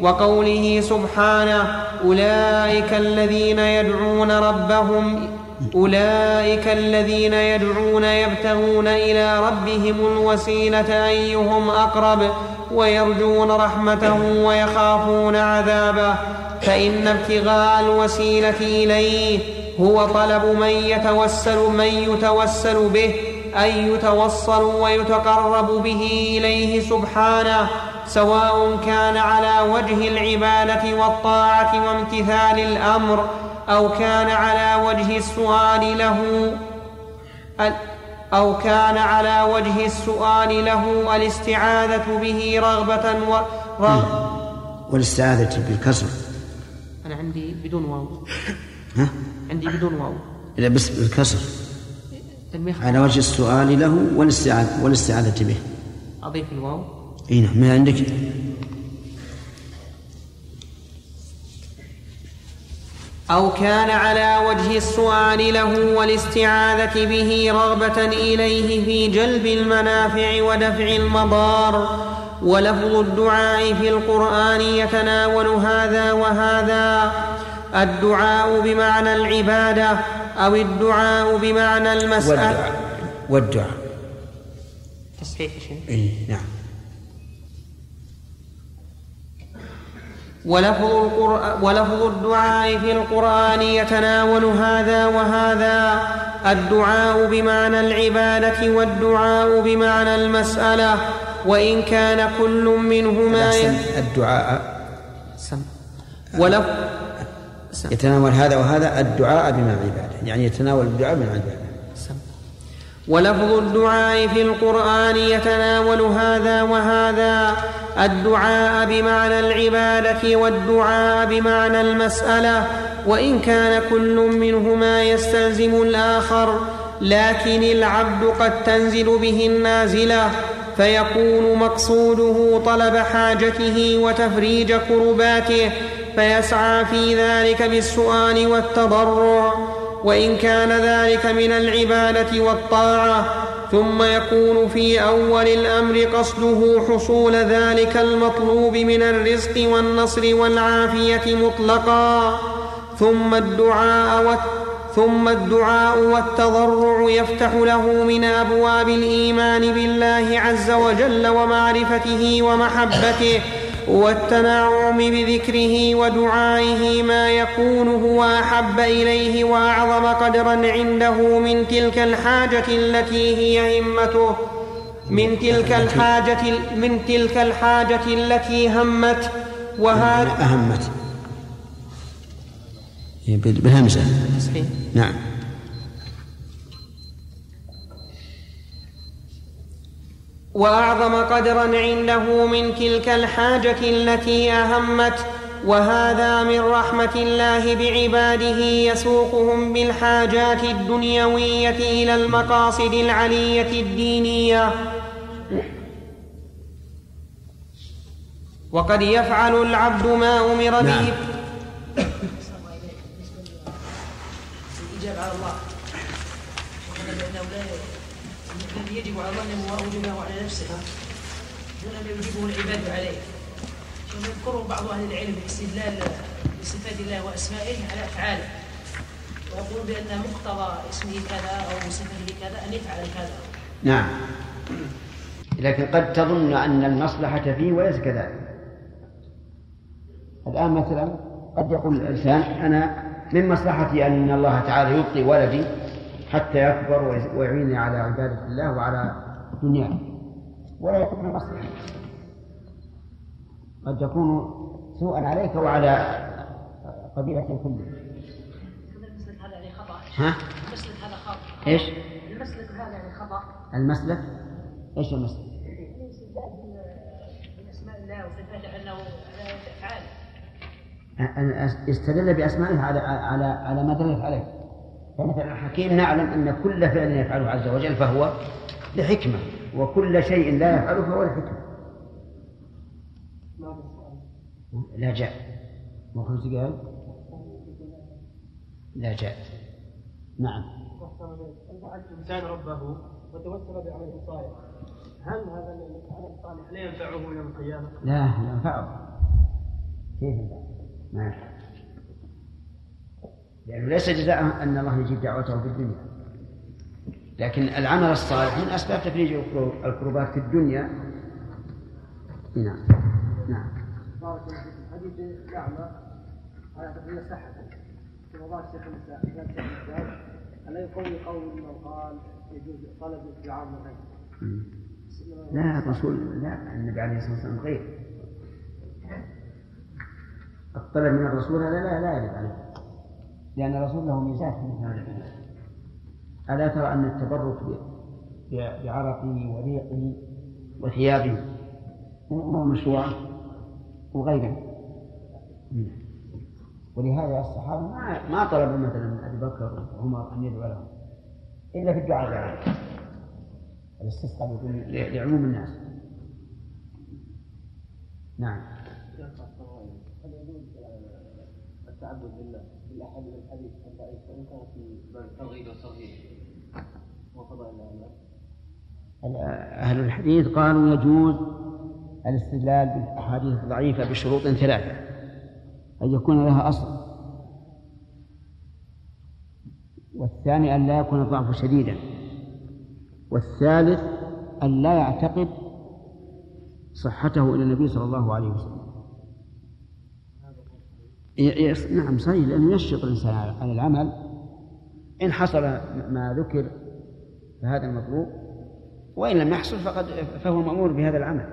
وقوله سبحانه أولئك الذين يدعون ربهم أولئك الذين يدعون يبتغون إلى ربهم الوسيلة أيهم أقرب؟ ويرجون رحمته ويخافون عذابه فإن ابتغاء الوسيلة إليه هو طلب من يتوسل من يتوسل به ان يتوصل ويتقرب به إليه سبحانه سواء كان على وجه العبادة والطاعة وامتثال الأمر أو كان على وجه السؤال له. أو كان على وجه السؤال له الاستعاذة به رغبة و رغ... والاستعاذة بالكسر. أنا عندي بدون واو. ها؟ عندي بدون واو. لا بس بالكسر. على وجه السؤال له والاستعاذة والاستعاذة به. أضيف الواو. اي نعم من عندك؟ أو كان على وجه السؤال له والاستعاذة به رغبة إليه في جلب المنافع ودفع المضار. ولفظ الدعاء في القرآن يتناول هذا وهذا. الدعاء بمعنى العبادة أو الدعاء بمعنى المسألة. والدعاء. تصحيح شيء. اي نعم. ولفظ, القرآن ولفظ الدعاء في القرآن يتناول هذا وهذا. الدعاء بمعنى العبادة والدعاء بمعنى المسألة. وإن كان كل منهما الدعاء. سم. ولف يتناول هذا وهذا الدعاء بمعنى العبادة. يعني يتناول الدعاء بمعنى العبادة. ولفظ الدعاء في القرآن يتناول هذا وهذا. الدعاء بمعنى العبادة والدعاء بمعنى المسألة. وإن كان كل منهما يستلزم الآخر لكن العبد قد تنزل به النازلة. فيكون مقصوده طلب حاجته وتفريج كرباته. فيسعى في ذلك بالسؤال والتضرع. وإن كان ذلك من العبادة والطاعة ثم يكون في أول الأمر قصده حصول ذلك المطلوب من الرزق والنصر والعافية مطلقا. ثم الدعاء ثم الدعاء والتضرع يفتح له من أبواب الإيمان بالله عز وجل ومعرفته ومحبته. والتنعم بذكره ودعائه ما يكون هو أحب إليه وأعظم قدرا عنده من تلك الحاجة التي هي همته من تلك الحاجة من تلك الحاجة التي همت وهذا أهمت. بالهمزة صحيح نعم. وأعظم قدرا عنده من تلك الحاجة التي أهمت وهذا من رحمة الله بعباده يسوقهم بالحاجات الدنيوية إلى المقاصد العلية الدينية. وقد يفعل العبد ما أمر به. نعم. على الله وقلنا بأنه لا الذي يجب على الله أنه أوجبه على نفسه. دون أن يوجبه العباد عليه. يذكره بعض أهل العلم بالاستدلال بصفات الله وأسمائه على أفعاله. ويقول بأن مقتضى اسمه كذا أو صفته كذا أن يفعل كذا. نعم. لكن قد تظن أن المصلحة فيه وليس كذلك. الآن مثلا قد يقول الإنسان أنا من مصلحتي أن الله تعالى يبقي ولدي. حتى يكبر ويعيني على عبادة الله وعلى دنياه ولا يكون مصلحة قد تكون سوءا عليك وعلى قبيلة كلها ها؟ المسلك هذا خطأ إيش؟ المسلك هذا يعني خطأ المسلك؟ إيش المسلك؟ يستدل بأسمائه على على على ما دلت عليه فمثلا الحكيم نعلم أن كل فعل يفعله عز وجل فهو لحكمة وكل شيء لا يفعله فهو لحكمة. لا جاء. ما كنت قال؟ لا جاء. نعم. الإنسان ربه وتوسل بعمل صالح. هل هذا العمل الصالح لا ينفعه يوم القيامة؟ لا ينفعه. كيف ينفعه؟ ما ينفع لأنه ليس جزاء أن الله يجيب دعوته في الدنيا. لكن العمل الصالح من أسباب تفريج الكرو- الكروبات في الدنيا. نعم. نعم. حديث الأعمى على تقرير صحة في موضوع الشيخ الإسلام ألا يقوي قول من قال يجوز طلب الدعاء من غيره؟ لا الرسول لا النبي عليه الصلاة والسلام غير. الطلب من الرسول هذا لا لا يجب عليه. لأن الرسول له ميزات في مثل هذا ألا ترى أن التبرك بعرقه وريقه وثيابه أمور مشروعة وغيره. ولهذا الصحابة ما ما طلبوا مثلا من أبي بكر وعمر أن يدعو لهم. إلا في الدعاء الاستسقاء لعموم الناس. نعم. التعبد بالله من الحديث الضعيف وإن كان في الأعمال أهل الحديث قالوا يجوز الاستدلال بالأحاديث الضعيفة بشروط ثلاثة أن يكون لها أصل والثاني أن لا يكون الضعف شديدا والثالث أن لا يعتقد صحته إلى النبي صلى الله عليه وسلم. نعم صحيح لأنه يشرط الإنسان على العمل. إن حصل ما ذكر فهذا المطلوب وإن لم يحصل فقد فهو مأمور بهذا العمل.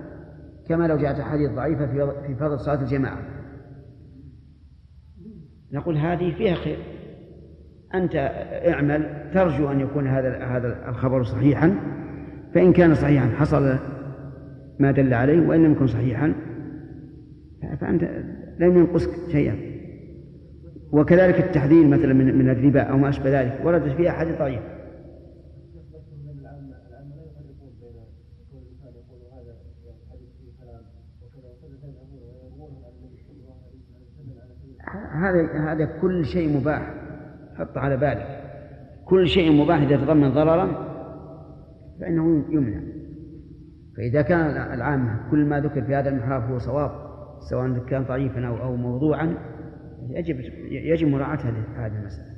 كما لو جاءت أحاديث ضعيفة في فضل صلاة الجماعة. نقول هذه فيها خير. أنت اعمل ترجو أن يكون هذا هذا الخبر صحيحا. فإن كان صحيحا حصل ما دل عليه وإن لم يكن صحيحا فأنت لم ينقصك شيئا. وكذلك التحذير مثلا من من الربا أو ما أشبه ذلك. وردت فيها أحاديث ضعيفة هذا هذا كل شيء مباح. حط على بالك. كل شيء مباح إذا تضمن ضررا فإنه يمنع. فإذا كان العامة كل ما ذكر في هذا المحراب هو صواب سواء كان ضعيفا أو أو موضوعا يجب يجب مراعاة هذه المسألة.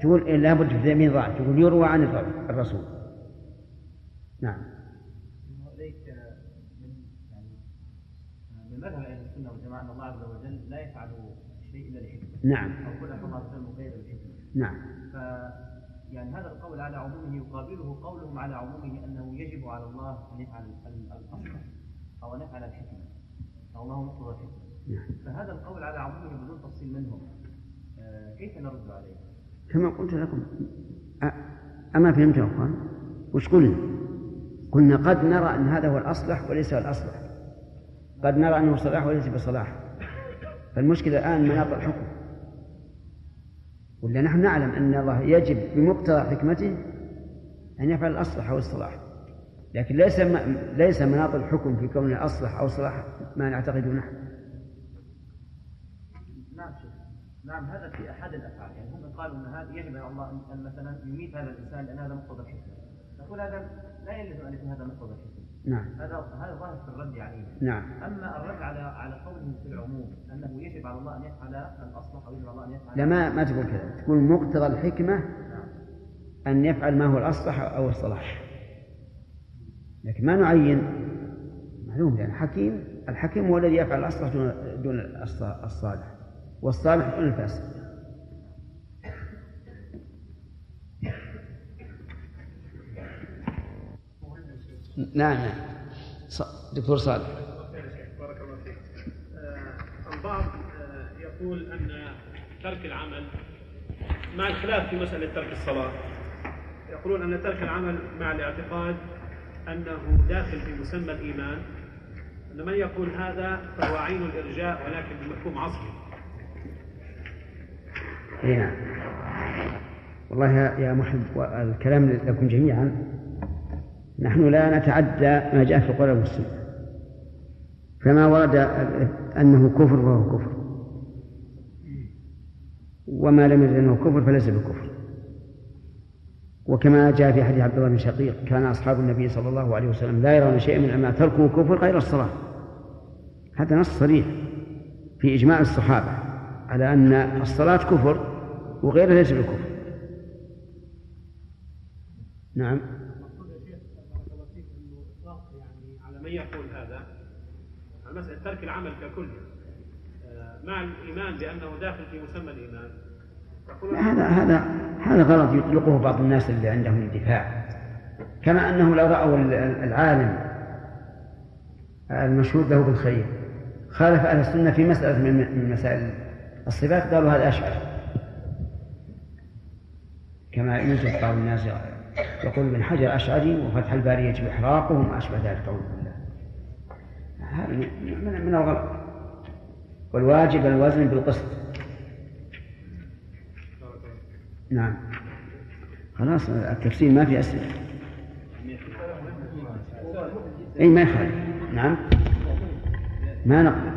تقول إيه لابد في من ضعف تقول يروى عن الرسول. نعم. من من مذهب أهل السنة والجماعه ان الله عز وجل لا يفعل شيء الا لحكمه نعم. أو كل الله عز وجل غير الحكمه نعم. ف يعني هذا القول على عمومه يقابله قولهم على عمومه أنه يجب على الله أن يفعل الأصل أو أن يفعل الحكمة. هو مقتضى الحكمه فهذا القول على عمومه بدون تفصيل منهم آه، كيف نرد عليه؟ كما قلت لكم أما فهمت يا أخوان؟ وش قلنا؟ قلنا قد نرى أن هذا هو الأصلح وليس الأصلح. قد نرى أنه صلاح وليس بصلاح. فالمشكلة الآن مناط الحكم. ولا نحن نعلم أن الله يجب بمقتضى حكمته أن يفعل الأصلح أو الصلاح لكن ليس ليس مناط الحكم في كونه أصلح أو صلاح ما نعتقده نحن. نعم نعم هذا في أحد الأفعال. يعني هم قالوا إن هذا يجب على الله أن- أن مثلا يميت هذا الإنسان لأن هذا مقتضى الحكمة. نقول هذا لا يلزم أن يكون هذا مقتضى الحكمة. نعم. هذا هذا ظاهر في الرد عليه. نعم. أما الرد على على قوله في العموم أنه يجب على الله أن يفعل الاصلح أو يجب على الله أن يفعل لا ما ما تقول كذا. تقول مقتضى الحكمة أن يفعل ما هو الأصلح أو الصلاح. لكن ما نعين. معلوم يعني حكيم الحكيم هو الذي يفعل الأصلح دون دون الص- الصالح والصالح دون الفاسد نعم نعم. دكتور صالح. بارك الله فيك. آه، البعض آه، يقول أن ترك العمل مع الخلاف في مسألة ترك الصلاة. يقولون أن ترك العمل مع الاعتقاد أنه داخل في مسمى الإيمان أن من يقول هذا فهو عين الإرجاء ولكن بمفهوم عصري. اي نعم. والله يا يا محب الكلام لكم جميعا. نحن لا نتعدى ما جاء في القرآن والسنة. فما ورد أنه كفر فهو كفر. وما لم يرد أنه كفر فليس بكفر. وكما جاء في حديث عبد الله بن شقيق كان أصحاب النبي صلى الله عليه وسلم لا يرون شيئا من أما تركه كفر غير الصلاة. هذا نص صريح في إجماع الصحابة على أن الصلاة كفر وغيرها ليس بكفر. نعم. من يقول هذا؟ على مساله ترك العمل ككل. آه، مع الإيمان بأنه داخل في مسمى يقولون هذا هذا هذا غلط يطلقه بعض الناس اللي عندهم اندفاع. كما أنهم لو رأوا ال- العالم المشهود له بالخير. خالف أهل السنة في مسألة من مسائل الصفات قالوا هذا اشعر كما يوجد بعض الناس يقول ابن حجر أشعري وفتح الباري يجب احراقه وما اشبه ذلك قول الله. هذا من الغلط. والواجب الوزن بالقسط. نعم. خلاص التفسير ما في أسئلة. أي ما يخالف. نعم. ما نقبل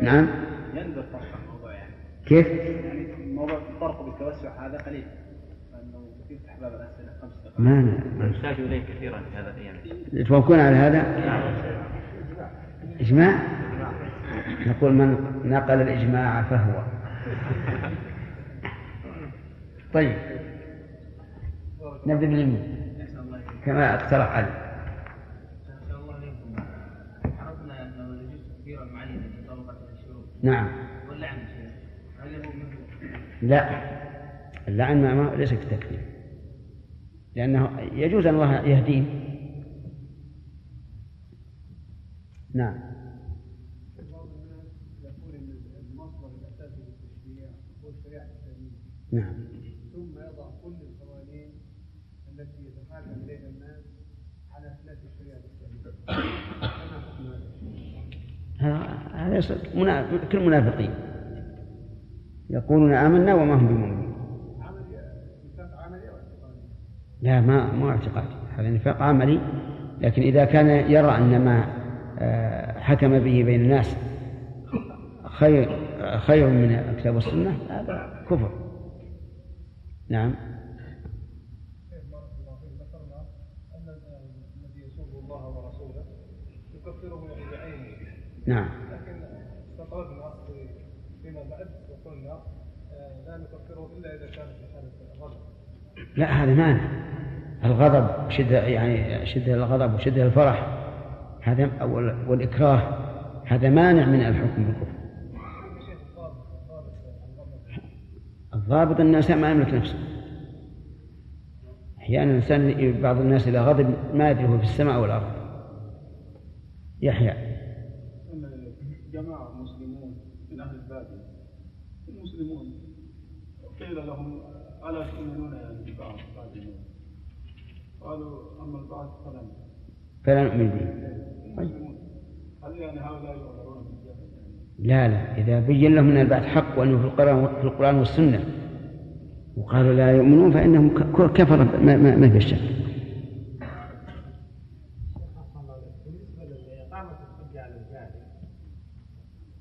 نعم. يندر طرح الموضوع يعني كيف؟ يعني موضوع الطرق بالتوسع هذا قليل. لأنه يفتح باب الأسئلة خمس دقائق. ما نحتاج إليه كثيرا في هذا الأيام. توافقون على هذا؟ إجماع؟ نقول من نقل الإجماع فهو. طيب. نبدأ باليمين. كما اقترح علي. نعم. واللعن هل لا. اللعن ما ما- ليس كتكفير لأنه يجوز أن الله يهديه. نعم. يقول ان المصدر الاساسي للتشريع هو الشريعه الاسلاميه نعم ثم يضع كل القوانين التي يتحاكم اليها الناس على خلاف الشريعه الاسلاميه كما حكم هذا كل منافقين يقولون آمنا وما هم بمؤمنين. لا ما مو اعتقادي هذا نفاق عملي. لكن إذا كان يرى أن ما آه، حكم به بين الناس خير خير من الكتاب والسنة هذا كفر. نعم ذكرنا ان الذي يسب الله ورسوله يكفره بعينه نعم. لكن استطردنا فيما بعد وقلنا آه، لا نكفره إلا إذا كان في حالة غضب لا هذا مانع. الغضب شدة يعني شدة الغضب وشدة الفرح هذا والإكراه هذا مانع من الحكم بالكفر. الضابط الإنسان ما يملك نفسه. أحيانا الإنسان بعض الناس إذا غضب ما يدري هو في السماء أو الأرض. يحيى جماعة مسلمون من أهل البادية المسلمون. قيل لهم ألا تؤمنون يعني ببعض قالوا أما البعض فلن فلا نؤمن به. طيب. هل يعني هؤلاء يعذرون لا لا. إذا بين لهم أن البعث حق وأنه في القرآن في القرآن والسنة وقالوا لا يؤمنون فإنهم كفر ما, ما, ما في الشك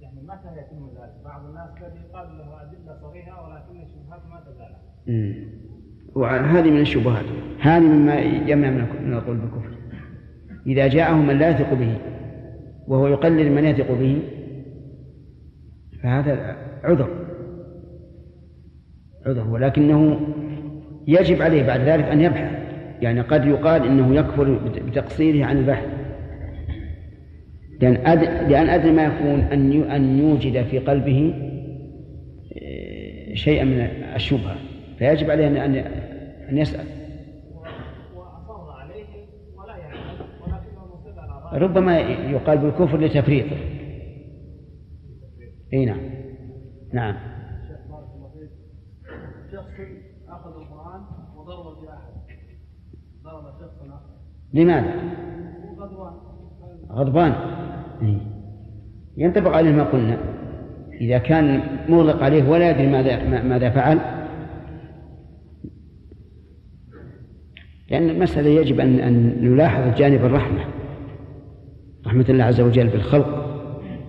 يعني متى يتم ذلك؟ بعض الناس قد يقال له أدلة صريحة ولكن الشبهات ما تزال. وهذه من الشبهات هذه مما يمنع من القول بالكفر. إذا جاءه من لا يثق به وهو يقلل من يثق به فهذا عذر. عذر ولكنه يجب عليه بعد ذلك أن يبحث. يعني قد يقال إنه يكفر بتقصيره عن البحث. لأن أد... لأن أدري ما يكون أن أن يوجد في قلبه آه، شيئا من الشبهة. فيجب عليه أن أن يسأل. ربما يقال بالكفر لتفريطه إي نعم. نعم. شخص أخذ القرآن وضرب باحد ضرب آخر. لماذا؟ غضبان. غضبان. ينطبق عليه ما قلنا. إذا كان مغلق عليه ولا يدري ماذا ماذا فعل. لأن المسألة يجب أن أن نلاحظ جانب الرحمة. رحمة الله عز وجل بالخلق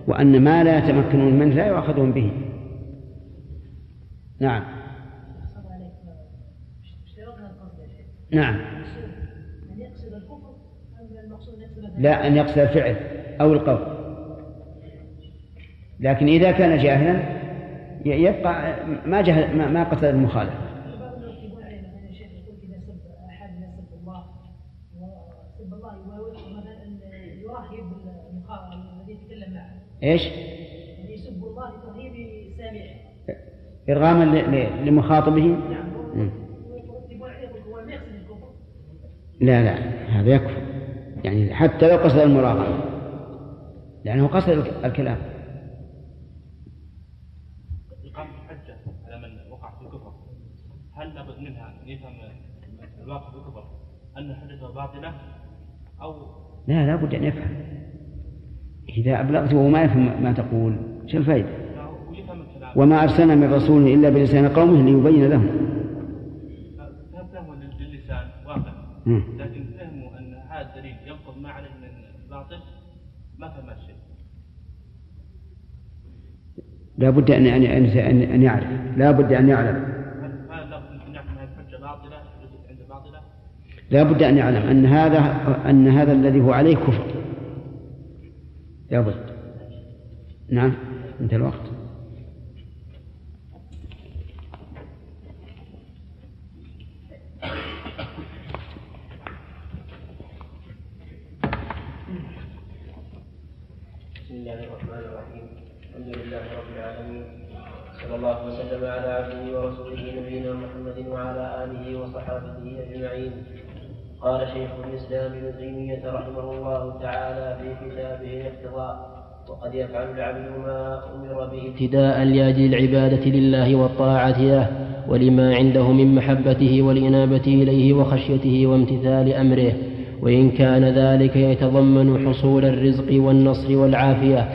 وأن ما لا يتمكنون منه لا يؤاخذهم به. نعم. نعم. لا أن يقصد الفعل أو القول. لكن إذا كان جاهلا يبقى ما جهل ما قصد المخالفة إيش؟ يسب الله لترهيب سامعه. إرغاما لمخاطبه؟ نعم. لا لا هذا يكفر. يعني حتى لو قصد المراغمة. لأنه قصد الكلام. إقامة الحجة على من وقع في الكفر. هل لابد منها أن يفهم الواقع في الكفر أن حجته باطلة أو لا لابد أن يفهم. إذا أبلغته وما يفهم ما تقول شو الفائدة وما أرسلنا من رسول إلا بلسان قومه ليبين لهم. فهمه للسان واقع لكن فهموا أن هذا الدليل ينقض ما عليه من الباطل ما فهم الشيء. لا بد أن أن أن أن يعرف. لا بد أن يعلم؟ لا بد أن يعلم أن هذا أن هذا الذي هو عليه كفر. لابد نعم انتهى الوقت. بسم الله الرحمن الرحيم. الحمد لله رب العالمين. صلى الله وسلم على عبده ورسوله نبينا محمد وعلى آله وصحابته أجمعين. قال شيخ الإسلام ابن تيمية رحمه الله تعالى في كتابه الاقتضاء وقد يفعل العبد ما أمر به. ابتداء لأجل العبادة لله والطاعة له ولما عنده من محبته والإنابة إليه وخشيته وامتثال أمره وإن كان ذلك يتضمن حصول الرزق والنصر والعافية.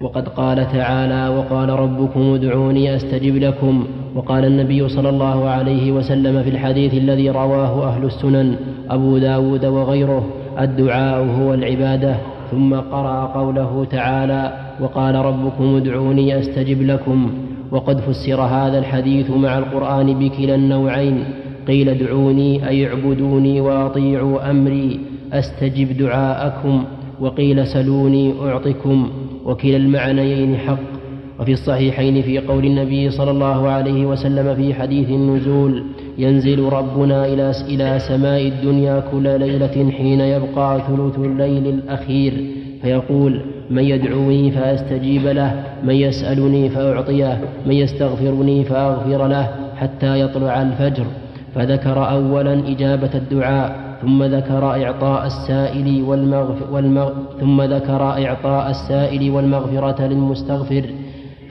وقد قال تعالى وقال ربكم ادعوني أستجب لكم. وقال النبي صلى الله عليه وسلم في الحديث الذي رواه أهل السنن أبو داود وغيره الدعاء هو العبادة. ثم قرأ قوله تعالى وقال ربكم ادعوني أستجب لكم. وقد فسر هذا الحديث مع القرآن بكلا النوعين قيل ادعوني أي اعبدوني وأطيعوا أمري أستجب دعاءكم. وقيل سلوني أعطكم. وكلا المعنيين حق. وفي الصحيحين في قول النبي صلى الله عليه وسلم في حديث النزول ينزل ربنا إلى إلى سماء الدنيا كل ليلة حين يبقى ثلث الليل الأخير. فيقول من يدعوني فأستجيب له من يسألني فأعطيه من يستغفرني فأغفر له حتى يطلع الفجر. فذكر أولا إجابة الدعاء ثم ذكر إعطاء السائل والمغف والمغ ثم ذكر إعطاء السائل والمغفرة للمستغفر.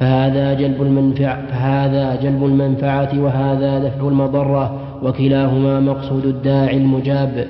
فهذا جلب المنفعة فهذا جلب المنفعة وهذا دفع المضرة وكلاهما مقصود الداعي المجاب.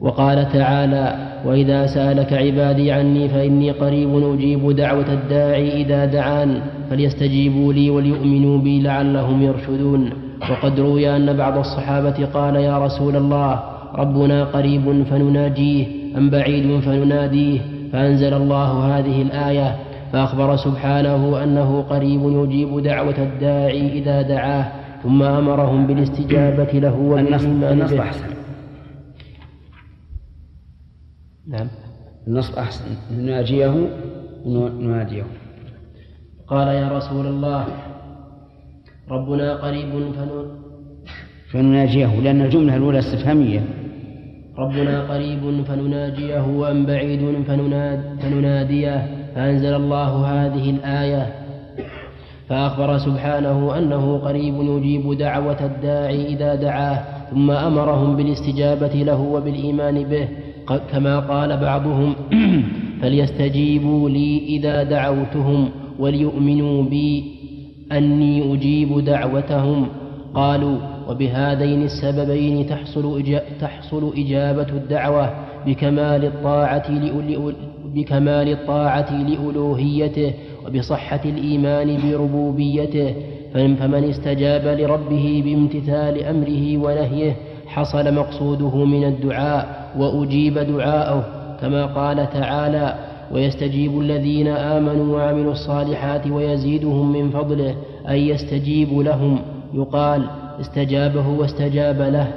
وقال تعالى وإذا سألك عبادي عني فإني قريب أجيب دعوة الداعي إذا دعان فليستجيبوا لي وليؤمنوا بي لعلهم يرشدون. وقد روي أن بعض الصحابة قال يا رسول الله ربنا قريب فنناجيه أم بعيد فنناديه؟ فأنزل الله هذه الآية فأخبر سبحانه أنه قريب يجيب دعوة الداعي إذا دعاه ثم أمرهم بالاستجابة له وبالإيمان به. أحسن. نعم. النصب أحسن. نناجيه ونناديه قال يا رسول الله ربنا قريب فنناجيه لأن الجملة الأولى استفهامية. ربنا قريب فنناجيه وأم بعيد فنناد فنناديه. فأنزل الله هذه الآية فأخبر سبحانه أنه قريب يجيب دعوة الداعي إذا دعاه ثم أمرهم بالاستجابة له وبالإيمان به كما قال بعضهم (clears throat) فليستجيبوا لي إذا دعوتهم وليؤمنوا بي أني أجيب دعوتهم. قالوا وبهذين السببين تحصل, إجابة الدعوة بكمال الطاعة بكمال الطاعة لألوهيته وبصحة الإيمان بربوبيته فمن استجاب لربه بامتثال أمره ونهيه حصل مقصوده من الدعاء وأجيب دعاءه كما قال تعالى ويستجيب الذين آمنوا وعملوا الصالحات ويزيدهم من فضله أي يستجيب لهم. يقال استجابه واستجاب له.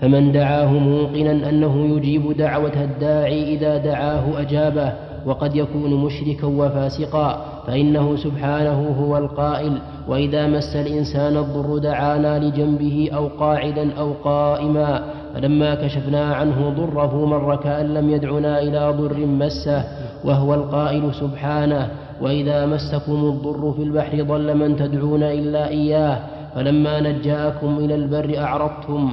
فمن دعاه موقنا أنه يجيب دعوة الداعي إذا دعاه أجابه وقد يكون مشركا وفاسقا فإنه سبحانه هو القائل وإذا مس الإنسان الضر دعانا لجنبه أو قاعدا أو قائما فلما كشفنا عنه ضره مر كأن لم يدعنا إلى ضر مسه وهو القائل سبحانه وإذا مسكم الضر في البحر ضل من تدعون إلا إياه فلما نجاكم إلى البر أعرضتم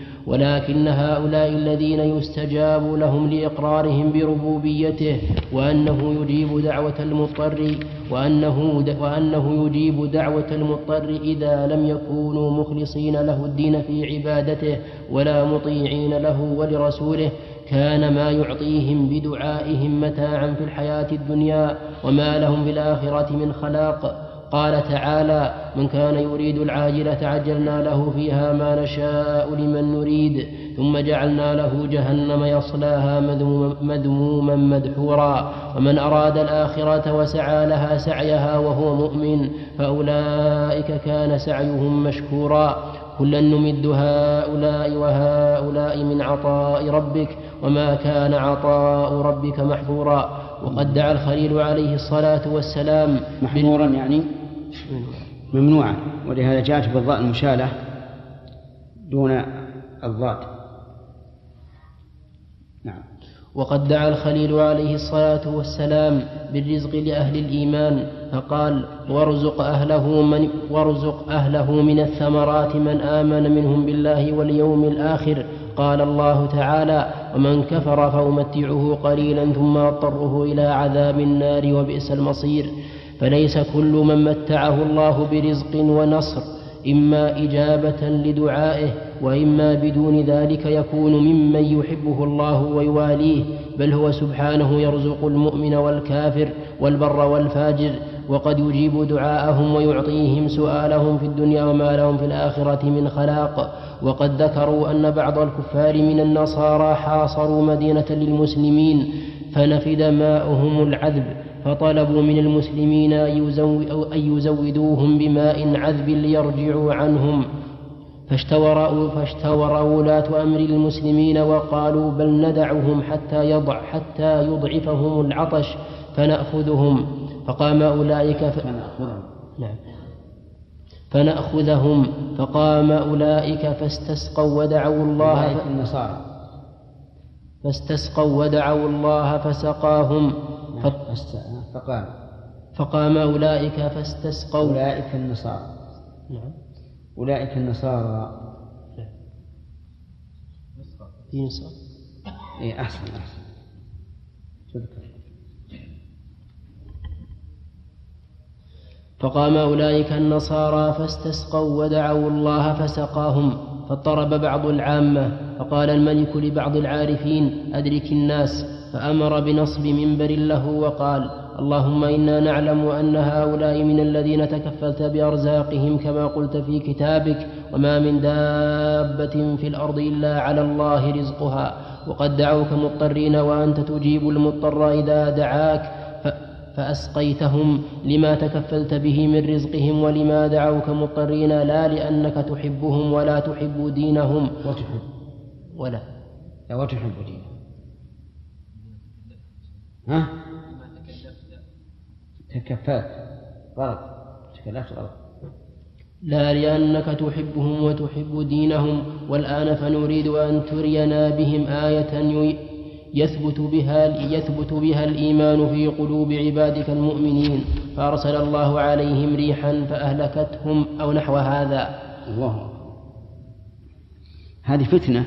ولكن هؤلاء الذين يستجاب لهم لإقرارهم بربوبيته وأنه يجيب دعوة المضطر وأنه, وأنه يجيب دعوة المضطر إذا لم يكونوا مخلصين له الدين في عبادته ولا مطيعين له ولرسوله كان ما يعطيهم بدعائهم متاعا في الحياة الدنيا وما لهم في الآخرة من خلاق. قال تعالى من كان يريد العاجلة عجلنا له فيها ما نشاء لمن نريد ثم جعلنا له جهنم يصلاها مذموما مدحورا ومن أراد الآخرة وسعى لها سعيها وهو مؤمن فأولئك كان سعيهم مشكورا كلا نمد هؤلاء وهؤلاء من عطاء ربك وما كان عطاء ربك محظورا وقد دعا الخليل عليه الصلاة والسلام محظورا يعني؟ ممنوعا ولهذا جاءت بالضاء المشالة دون الضاد. نعم. وقد دعا الخليل عليه الصلاة والسلام بالرزق لأهل الإيمان فقال وارزق أهله من وارزق أهله من الثمرات من آمن منهم بالله واليوم الآخر. قال الله تعالى ومن كفر فأمتعه قليلا ثم أضطره إلى عذاب النار وبئس المصير. فليس كل من متعه الله برزق ونصر إما إجابة لدعائه وإما بدون ذلك يكون ممن يحبه الله ويواليه بل هو سبحانه يرزق المؤمن والكافر والبر والفاجر وقد يجيب دعاءهم ويعطيهم سؤالهم في الدنيا وما لهم في الآخرة من خلاق. وقد ذكروا أن بعض الكفار من النصارى حاصروا مدينة للمسلمين فنفد ماؤهم العذب. فطلبوا من المسلمين أن يزودوهم بماء عذب ليرجعوا عنهم. فاشتور فاشتور ولاة أمر المسلمين وقالوا بل ندعهم حتى يضع حتى يضعفهم العطش فنأخذهم. فقام أولئك ف... نعم. فنأخذهم. فقام أولئك فاستسقوا ودعوا الله ف... النصارى. فاستسقوا ودعوا الله فسقاهم. فقام. فقام أولئك فاستسقوا. أولئك النصارى. نعم. أولئك النصارى. في نصارى. إيه أحسن أحسن. تذكر. فقام أولئك النصارى فاستسقوا ودعوا الله فسقاهم فاضطرب بعض العامة فقال الملك لبعض العارفين أدرك الناس. فأمر بنصب منبر له وقال اللهم إنا نعلم أن هؤلاء من الذين تكفلت بأرزاقهم كما قلت في كتابك وما من دابة في الأرض إلا على الله رزقها وقد دعوك مضطرين وأنت تجيب المضطر إذا دعاك فأسقيتهم لما تكفلت به من رزقهم ولما دعوك مضطرين لا لأنك تحبهم ولا تحب دينهم. وتحب ولا. لا وتحب دينهم ها؟ تكفلت غلط. تكلفت غلط. لا لأنك تحبهم وتحب دينهم والآن فنريد أن ترينا بهم آية يثبت بها يثبت بها الإيمان في قلوب عبادك المؤمنين. فأرسل الله عليهم ريحا فأهلكتهم أو نحو هذا. الله. هذه فتنة.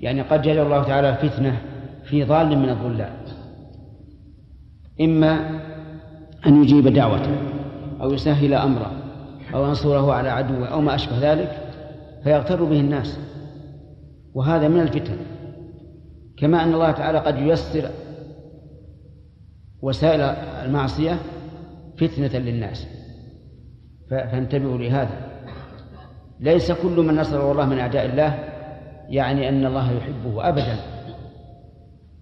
يعني قد جعل الله تعالى الفتنة في ضال من الضلال. إما أن يجيب دعوته أو يسهل أمره أو ينصره على عدوه أو ما أشبه ذلك فيغتر به الناس. وهذا من الفتن. كما أن الله تعالى قد ييسر وسائل المعصية فتنة للناس. فانتبهوا لهذا. ليس كل من نصره الله من أعداء الله يعني أن الله يحبه أبدا.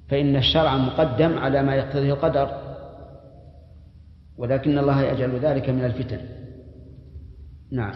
فإن الشرع مقدم على ما يقتضيه القدر. ولكن الله يجعل ذلك من الفتن. نعم.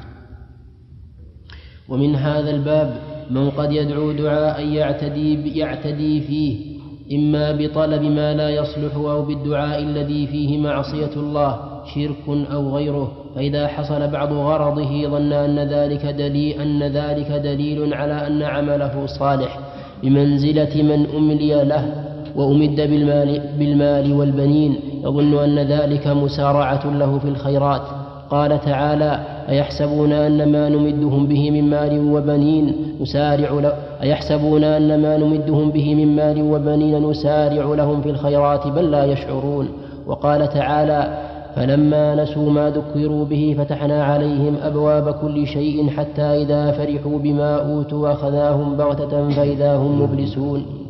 ومن هذا الباب من قد يدعو دعاء يعتدي, يعتدي فيه إما بطلب ما لا يصلح أو بالدعاء الذي فيه معصية الله شرك أو غيره. فإذا حصل بعض غرضه ظن أن ذلك دليل أن ذلك دليل على أن عمله صالح بمنزلة من أملي له. وأمد بالمال, بالمال والبنين يظن أن ذلك مسارعة له في الخيرات. قال تعالى أيحسبون أن ما نمدهم به من مال وبنين نسارع أيحسبون أن ما نمدهم به من مال وبنين نسارع لهم في الخيرات بل لا يشعرون. وقال تعالى فلما نسوا ما ذكروا به فتحنا عليهم أبواب كل شيء حتى إذا فرحوا بما أوتوا أخذناهم بغتة فإذا هم مبلسون.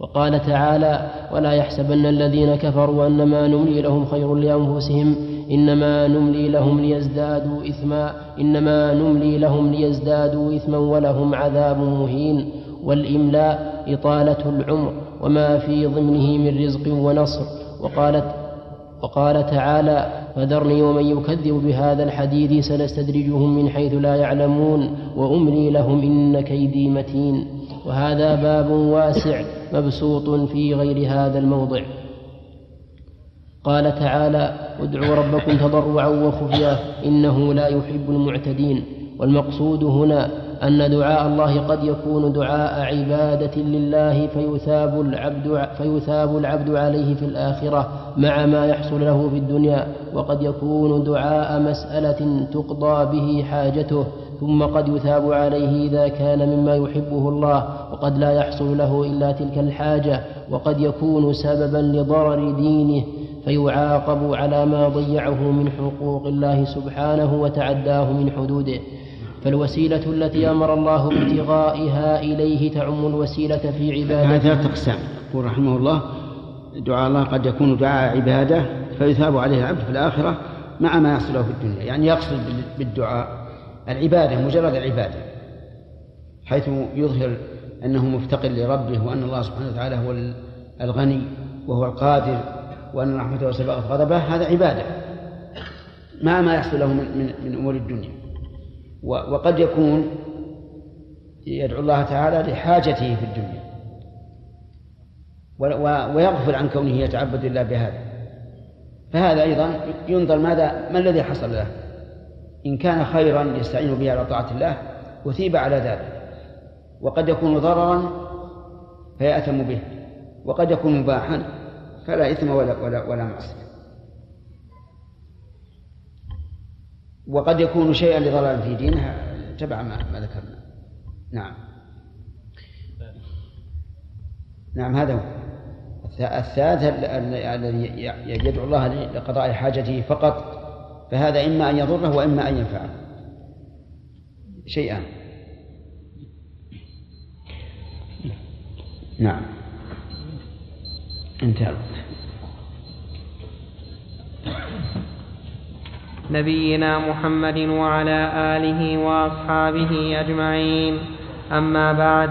وقال تعالى ولا يحسبن الذين كفروا أنما نملي لهم خير لأنفسهم إنما نملي لهم ليزدادوا إثما إنما نملي لهم ليزدادوا إثما ولهم عذاب مهين. والإملاء إطالة العمر وما في ضمنه من رزق ونصر. وقالت وقال تعالى فذرني ومن يكذب بهذا الحديث سنستدرجهم من حيث لا يعلمون وأملي لهم إن كيدي متين. وهذا باب واسع مبسوط في غير هذا الموضع. قال تعالى ادعوا ربكم تضرعا وخفيا إنه لا يحب المعتدين. والمقصود هنا أن دعاء الله قد يكون دعاء عبادة لله فيثاب العبد فيثاب العبد عليه في الآخرة مع ما يحصل له في الدنيا وقد يكون دعاء مسألة تقضى به حاجته ثم قد يثاب عليه إذا كان مما يحبه الله وقد لا يحصل له إلا تلك الحاجة وقد يكون سببا لضرر دينه فيعاقب على ما ضيعه من حقوق الله سبحانه وتعداه من حدوده. فالوسيلة التي أمر الله بابتغائها إليه تعم الوسيلة في عبادته. هذا ثلاث أقسام. يقول رحمه الله دعاء الله قد يكون دعاء عبادة فيثاب عليه العبد في الآخرة مع ما يحصل له في الدنيا. يعني يقصد بالدعاء العبادة مجرد العبادة حيث يظهر أنه مفتقر لربه وأن الله سبحانه وتعالى هو الغني وهو القادر وأن رحمته سبقت غضبه هذا عبادة. مع ما يحصل له من, من, من أمور الدنيا. وقد يكون يدعو الله تعالى لحاجته في الدنيا. ويغفل عن كونه يتعبد الله بهذا. فهذا أيضا ينظر ماذا ما الذي حصل له. إن كان خيرا يستعين به على طاعة الله أثيب على ذلك. وقد يكون ضررا فيأثم به وقد يكون مباحا فلا إثم ولا ولا ولا معصية. وقد يكون شيئا لضلال في دينه تبع ما, ما ذكرنا. نعم. نعم هذا هو. الثالث الذي يدعو الله لقضاء حاجته فقط فهذا إما أن يضره وإما أن ينفعه. شيئان نعم. انتهى. نبينا محمد وعلى آله وأصحابه أجمعين. أما بعد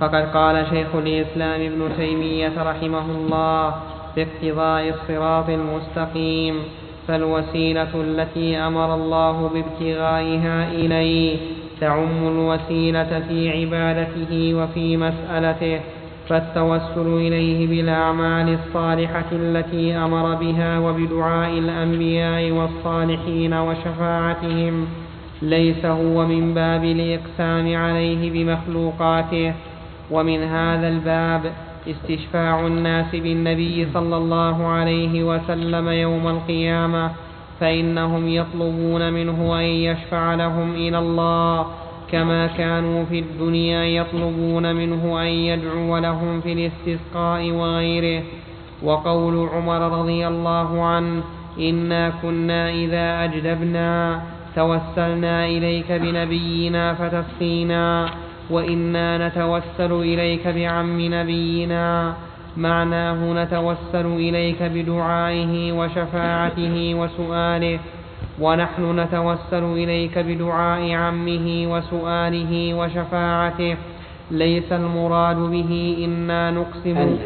فقد قال شيخ الإسلام ابن تيمية رحمه الله في اقتضاء الصراط المستقيم فالوسيلة التي أمر الله بابتغائها إليه تعم الوسيلة في عبادته وفي مسألته فالتوسل إليه بالأعمال الصالحة التي أمر بها وبدعاء الأنبياء والصالحين وشفاعتهم ليس هو من باب الإقسام عليه بمخلوقاته. ومن هذا الباب استشفاع الناس بالنبي صلى الله عليه وسلم يوم القيامة فإنهم يطلبون منه أن يشفع لهم إلى الله كما كانوا في الدنيا يطلبون منه أن يدعو لهم في الاستسقاء وغيره. وقول عمر رضي الله عنه إنا كنا إذا أجدبنا توسلنا إليك بنبينا فتسقينا وإنا نتوسل إليك بعم نبينا معناه نتوسل إليك بدعائه وشفاعته وسؤاله ونحن نتوسل إليك بدعاء عمه وسؤاله وشفاعته. ليس المراد به إنا نقسم.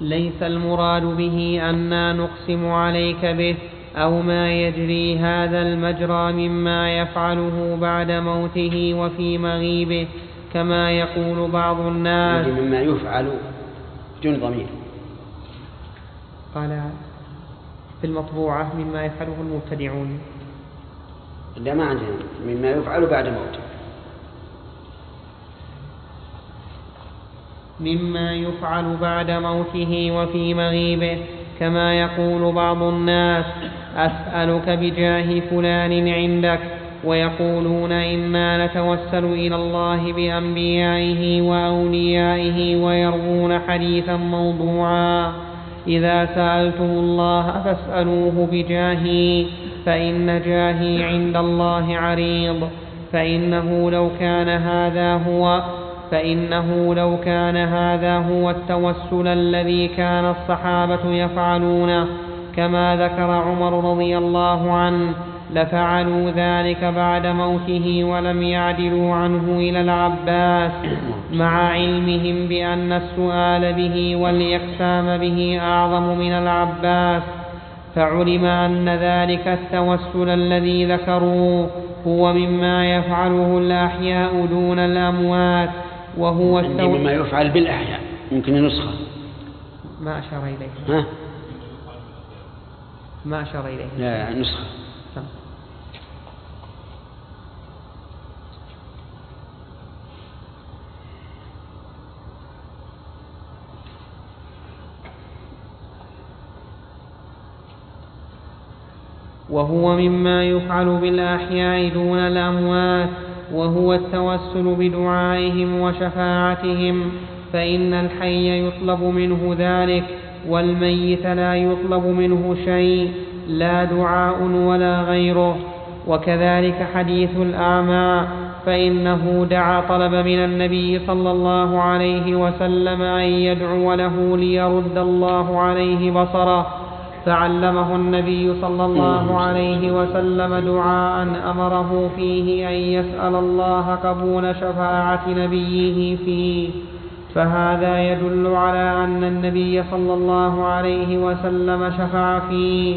ليس المراد به أنا نقسم عليك به أو ما يجري هذا المجرى مما يفعله بعد موته وفي مغيبه كما يقول بعض الناس. مما يفعل. بدون ضمير. قال في المطبوعة مما يفعله المبتدعون. لا ما عندنا. مما يفعل بعد موته. مما يفعل بعد موته وفي مغيبه كما يقول بعض الناس أسألك بجاه فلان عندك. ويقولون إنا نتوسل إلى الله بأنبيائه وأوليائه ويروون حديثا موضوعا. إذا سألتم الله فاسألوه بجاهي فإن جاهي عند الله عريض. فإنه لو كان هذا هو فإنه لو كان هذا هو التوسل الذي كان الصحابة يفعلونه كما ذكر عمر رضي الله عنه. لفعلوا ذلك بعد موته ولم يعدلوا عنه إلى العباس مع علمهم بأن السؤال به والإقسام به أعظم من العباس. فعلم أن ذلك التوسل الذي ذكروا هو مما يفعله الأحياء دون الأموات وهو التوسل مما يفعل بالأحياء يمكن نسخة ما أشار إليه. ها؟ ما أشار إليه. لا نسخة وهو مما يفعل بالأحياء دون الأموات وهو التوسل بدعائهم وشفاعتهم فإن الحي يطلب منه ذلك والميت لا يطلب منه شيء لا دعاء ولا غيره. وكذلك حديث الأعمى فإنه دعا طلب من النبي صلى الله عليه وسلم أن يدعو له ليرد الله عليه بصره فعلمه النبي صلى الله عليه وسلم دعاء أمره فيه أن يسأل الله قبول شفاعة نبيه فيه. فهذا يدل على أن النبي صلى الله عليه وسلم شفع فيه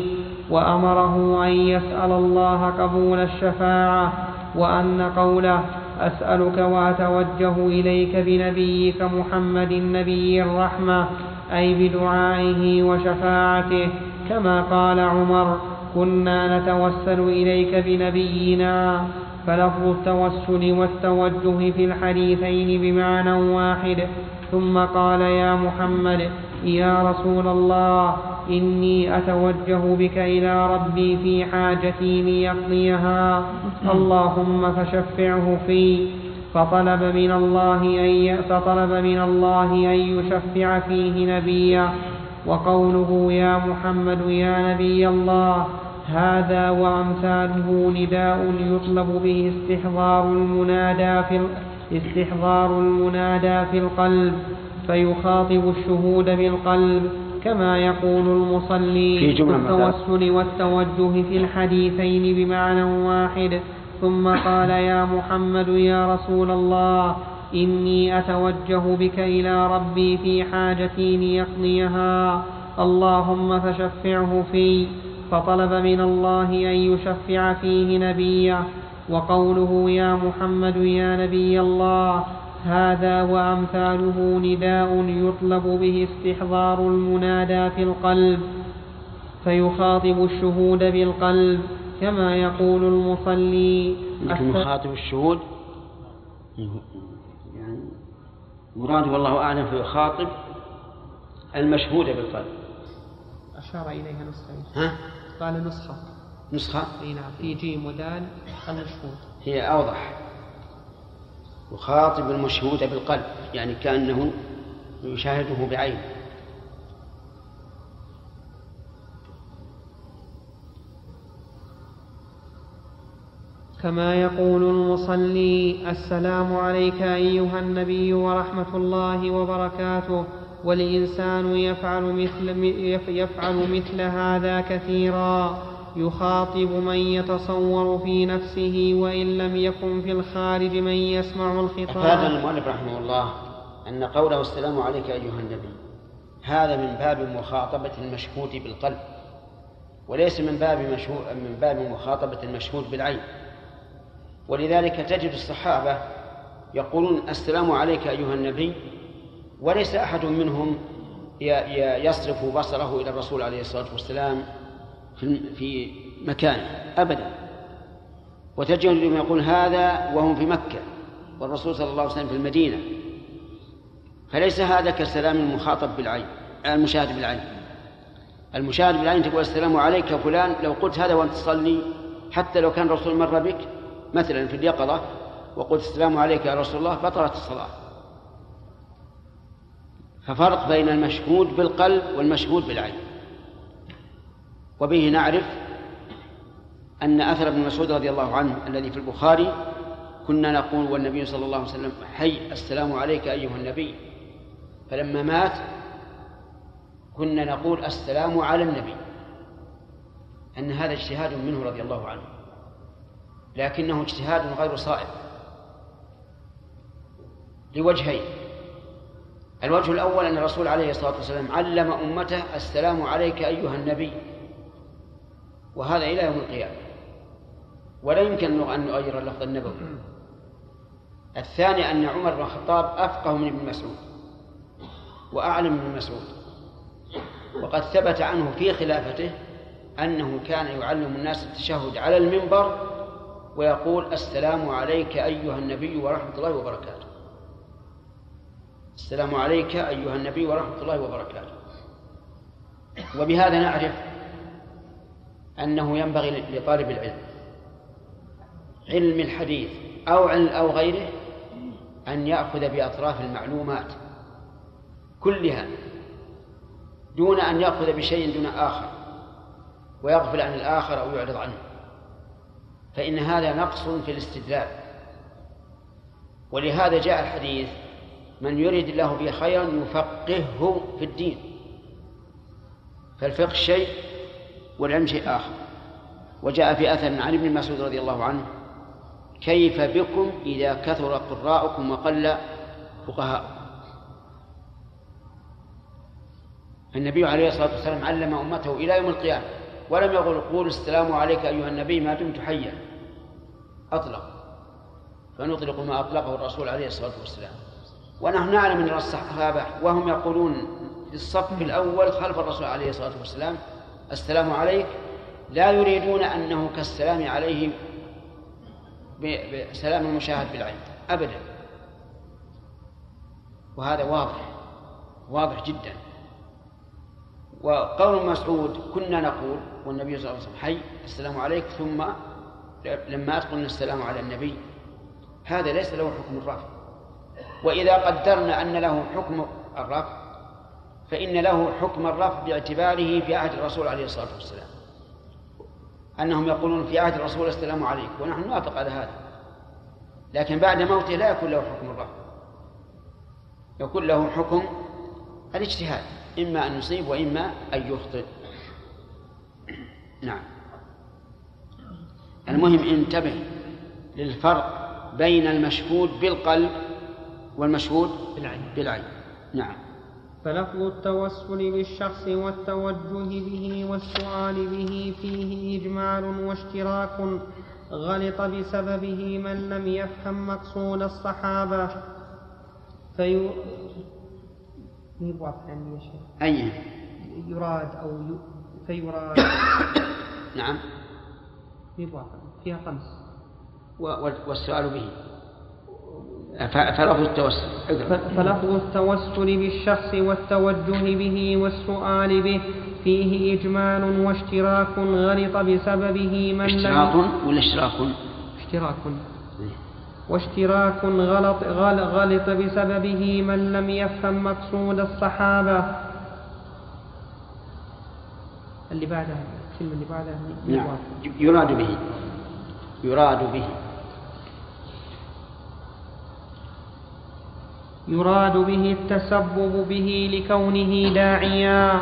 وأمره أن يسأل الله قبول الشفاعة وأن قوله أسألك وأتوجه إليك بنبيك محمد نبي الرحمة أي بدعائه وشفاعته كما قال عمر كنا نتوسل إليك بنبينا. فلفظ التوسل والتوجه في الحديثين بمعنى واحد. ثم قال يا محمد يا رسول الله إني أتوجه بك إلى ربي في حاجتي ليقضيها. اللهم فشفعه في فطلب من الله أن فطلب من الله أن يشفع فيه نبيه وقوله يا محمد يا نبي الله هذا وأمثاله نداء يطلب به استحضار المنادى في استحضار المنادى في القلب فيخاطب الشهود بالقلب كما يقول المصلي في التوسل والتوجه في الحديثين بمعنى واحد. ثم قال يا محمد يا رسول الله إني أتوجه بك إلى ربي في حاجتي ليقضيها. اللهم فشفعه في. فطلب من الله أن يشفع فيه نبيه. وقوله يا محمد يا نبي الله هذا وأمثاله نداء يطلب به استحضار المنادى في القلب. فيخاطب الشهود بالقلب كما يقول المصلي. يخاطب الشهود؟ مراده والله أعلم فيخاطب المشهود بالقلب أشار إليها نسخة. ها؟ قال نسخة. نسخة؟ أي نعم. في جيم ودال المشهود. هي أوضح. يخاطب المشهود بالقلب يعني كأنه يشاهده بعينه. كما يقول المصلي السلام عليك أيها النبي ورحمة الله وبركاته. والإنسان يفعل مثل يفعل مثل هذا كثيرا. يخاطب من يتصور في نفسه وإن لم يكن في الخارج من يسمع الخطاب. أفاد المؤلف رحمه الله أن قوله السلام عليك أيها النبي هذا من باب مخاطبة المشهود بالقلب وليس من باب من باب مخاطبة المشهود بالعين. ولذلك تجد الصحابة يقولون السلام عليك أيها النبي وليس أحد منهم يصرف بصره إلى الرسول عليه الصلاة والسلام في مكانه أبدا. وتجدهم يقول هذا وهم في مكة والرسول صلى الله عليه وسلم في المدينة. فليس هذا كسلام المخاطب بالعين المشاهد بالعين. المشاهد بالعين تقول السلام عليك فلان لو قلت هذا وأنت تصلي حتى لو كان الرسول مر بك مثلا في اليقظة وقلت السلام عليك يا رسول الله بطلت الصلاة. ففرق بين المشهود بالقلب والمشهود بالعين. وبه نعرف أن أثر ابن مسعود رضي الله عنه الذي في البخاري كنا نقول والنبي صلى الله عليه وسلم حي السلام عليك أيها النبي. فلما مات كنا نقول السلام على النبي. أن هذا اجتهاد منه رضي الله عنه. لكنه اجتهاد غير صائب. لوجهين. الوجه الأول أن الرسول عليه الصلاة والسلام علم أمته السلام عليك أيها النبي. وهذا إلى يوم القيامة. ولا يمكن أن نغير اللفظ النبوي. الثاني أن عمر بن الخطاب أفقه من ابن مسعود وأعلم من ابن مسعود. وقد ثبت عنه في خلافته أنه كان يعلم الناس التشهد على المنبر ويقول السلام عليك أيها النبي ورحمة الله وبركاته. السلام عليك أيها النبي ورحمة الله وبركاته. وبهذا نعرف أنه ينبغي لطالب العلم علم الحديث أو علم أو غيره أن يأخذ بأطراف المعلومات كلها دون أن يأخذ بشيء دون آخر ويغفل عن الآخر أو يعرض عنه. فإن هذا نقص في الاستدلال. ولهذا جاء الحديث من يريد الله به خيرا يفقهه في الدين. فالفقه شيء والعلم شيء آخر. وجاء في أثر عن ابن مسعود رضي الله عنه كيف بكم إذا كثر قراءكم وقل فقهاؤكم النبي عليه الصلاة والسلام علم أمته إلى يوم القيامة. ولم يقل قول السلام عليك أيها النبي ما دمت حيا. أطلق. فنطلق ما أطلقه الرسول عليه الصلاة والسلام. ونحن نعلم أن الصحابة وهم يقولون في الصف الأول خلف الرسول عليه الصلاة والسلام السلام عليك لا يريدون أنه كالسلام عليه بسلام المشاهد بالعين. أبدا. وهذا واضح واضح جدا. وقول مسعود كنا نقول والنبي صلى الله عليه وسلم حي السلام عليك ثم لما قلنا السلام على النبي. هذا ليس له حكم الرفع. وإذا قدرنا أن له حكم الرفع فإن له حكم الرفع باعتباره في عهد الرسول عليه الصلاة والسلام. أنهم يقولون في عهد الرسول السلام عليك ونحن نوافق على هذا. لكن بعد موته لا يكون له حكم الرفع. يكون له حكم الاجتهاد. إما أن يصيب وإما أن يخطئ. نعم. المهم انتبه للفرق بين المشهود بالقلب والمشهود بالعين. بالعين. نعم. فلفظ التوسل بالشخص والتوجه به والسؤال به فيه إجمال واشتراك غلط بسببه من لم يفهم مقصود الصحابة. في يا شيخ. أي. يراد أو ي... فيراد. (coughs) نعم. فيها خمس. والسؤال به. فلفظ التوسل. فلفظ التوسل بالشخص والتوجه به والسؤال به. فيه إجمال واشتراك غلط بسببه من اشتراك ولا اشتراك؟ اشتراك. واشتراك غلط غلط بسببه من لم يفهم مقصود الصحابة. اللي بعدها الكلمة اللي بعدها نعم. يراد به. يراد به. يراد به التسبب به لكونه داعيا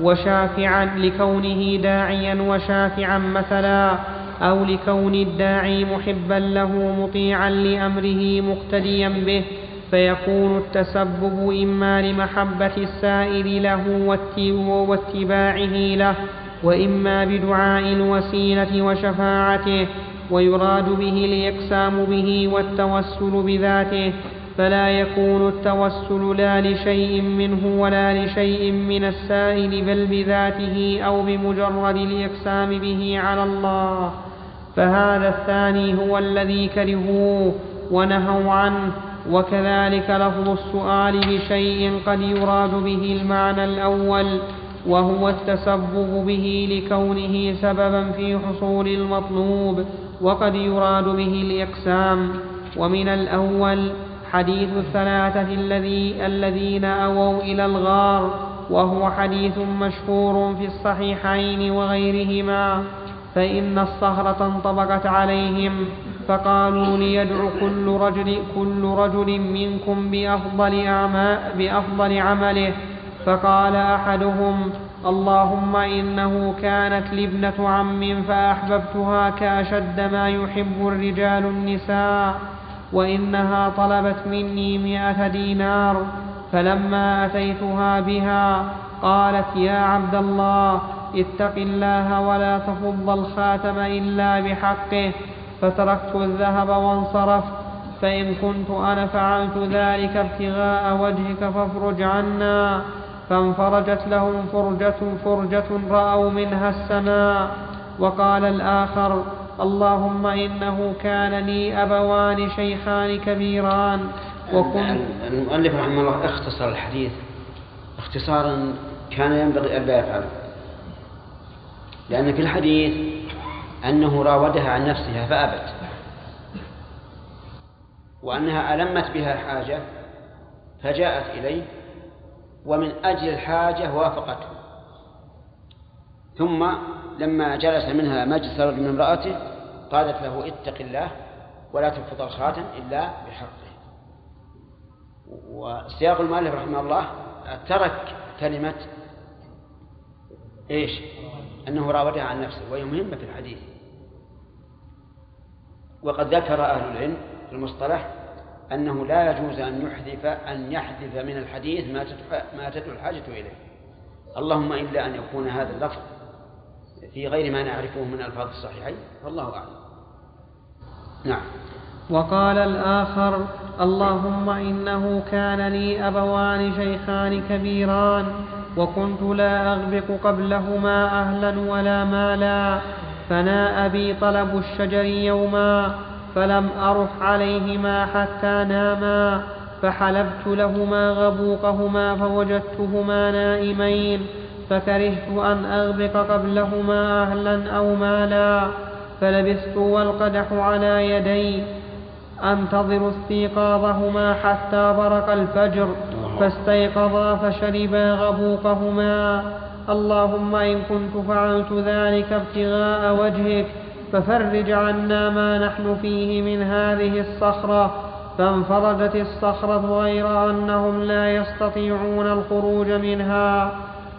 وشافعا لكونه داعيا وشافعا مثلا. أو لكون الداعي محبا له مطيعا لأمره مقتديا به فيكون التسبب إما لمحبة السائل له واتباعه له وإما بدعاء الوسيلة وشفاعته ويراد به الإقسام به والتوسل بذاته فلا يكون التوسل لا لشيء منه ولا لشيء من السائل بل بذاته أو بمجرد الإقسام به على الله. فهذا الثاني هو الذي كرهوه ونهوا عنه. وكذلك لفظ السؤال بشيء قد يراد به المعنى الأول وهو التسبب به لكونه سببا في حصول المطلوب وقد يراد به الإقسام. ومن الأول حديث الثلاثة الذي الذين أووا إلى الغار وهو حديث مشهور في الصحيحين وغيرهما فإن الصخرة انطبقت عليهم فقالوا ليدعو كل رجل كل رجل منكم بأفضل بأفضل عمله. فقال أحدهم اللهم إنه كانت لي ابنة عم فأحببتها كأشد ما يحب الرجال النساء. وإنها طلبت مني مئة دينار فلما أتيتها بها قالت يا عبد الله اتق الله ولا تفض الخاتم إلا بحقه فتركت الذهب وانصرفت فإن كنت أنا فعلت ذلك ابتغاء وجهك فافرج عنا فانفرجت لهم فرجة فرجة رأوا منها السماء وقال الآخر اللهم إنه كان لي أبوان شيخان كبيران. وكنت المؤلف رحمه الله اختصر الحديث اختصارا كان ينبغي ألا يفعله. لأن في الحديث أنه راودها عن نفسها فأبت. وأنها ألمت بها الحاجة فجاءت إليه ومن أجل الحاجة وافقته. ثم لما جلس منها مجلس رجل من امرأته قالت له اتق الله ولا تنفض الخاتم إلا بحقه. وسياق المؤلف رحمه الله ترك كلمة إيش؟ أنه راودها عن نفسه وهي مهمة في الحديث. وقد ذكر أهل العلم في المصطلح أنه لا يجوز أن يحذف أن يحذف من الحديث ما ما تدعو الحاجة إليه. اللهم إلا أن يكون هذا اللفظ في غير ما نعرفه من ألفاظ الصحيحين والله أعلم. نعم. وقال الآخر اللهم إنه كان لي أبوان شيخان كبيران وكنت لا أغبق قبلهما أهلا ولا مالا فناء بي طلب الشجر يوما فلم أرح عليهما حتى ناما فحلبت لهما غبوقهما فوجدتهما نائمين. فكرهت أن أغبق قبلهما أهلا أو مالا فلبثت والقدح على يدي. أنتظر استيقاظهما حتى برق الفجر فاستيقظا فشربا غبوقهما. اللهم إن كنت فعلت ذلك ابتغاء وجهك ففرج عنا ما نحن فيه من هذه الصخرة. فانفرجت الصخرة غير أنهم لا يستطيعون الخروج منها.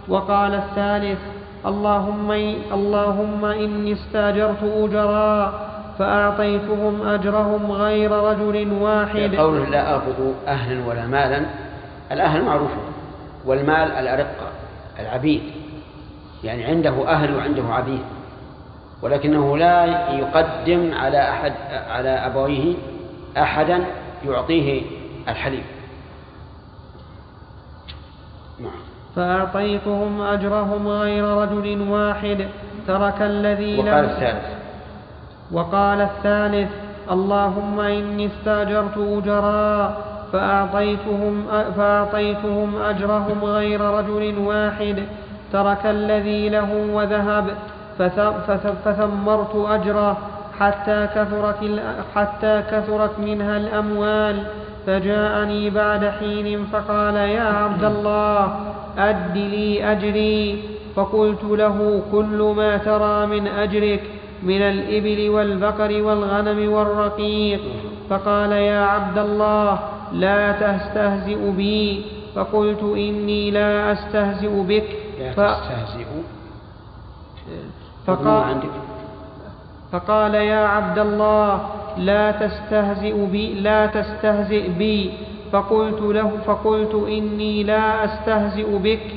وقال الثالث اللهم اللهم إني استأجرت أجراء فأعطيتهم أجرهم غير رجل واحد. قوله لا آخذ أهلا ولا مالا الأهل معروف والمال الأرقة العبيد يعني عنده أهل وعنده عبيد ولكنه لا يقدم على أحد على أبويه أحدا يعطيه الحليب. نعم. فأعطيتهم أجرهم غير رجل واحد ترك الذي وقال الثالث. وقال الثالث اللهم إني استأجرت أجراء فأعطيتهم, فأعطيتهم أجرهم غير رجل واحد ترك الذي له وذهب فثمرت أجره حتى كثرت, حتى كثرت منها الأموال فجاءني بعد حين فقال يا عبد الله أد لي أجري. فقلت له كل ما ترى من أجرك من الإبل والبقر والغنم والرقيق. فقال يا عبد الله لا تستهزئ بي. فقلت إني لا أستهزئ بك. لا تستهزئ. فقال, فقال يا عبد الله لا تستهزئ بي لا تستهزئ بي. فقلت له فقلت إني لا أستهزئ بك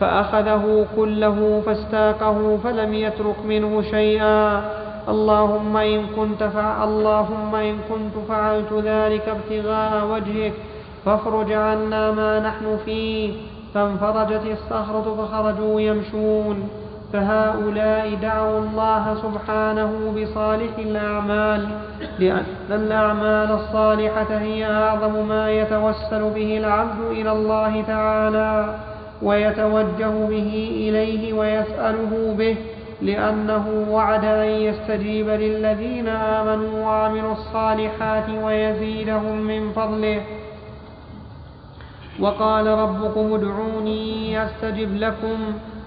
فأخذه كله فاستاقه فلم يترك منه شيئا. اللهم إن كنت اللهم إن كنت فعلت ذلك ابتغاء وجهك فافرج عنا ما نحن فيه. فانفرجت الصخرة فخرجوا يمشون. فهؤلاء دعوا الله سبحانه بصالح الأعمال لأن الأعمال الصالحة هي أعظم ما يتوسل به العبد إلى الله تعالى ويتوجه به إليه ويسأله به لأنه وعد أن يستجيب للذين آمنوا وعملوا الصالحات ويزيدهم من فضله. وقال ربكم ادعوني أستجب لكم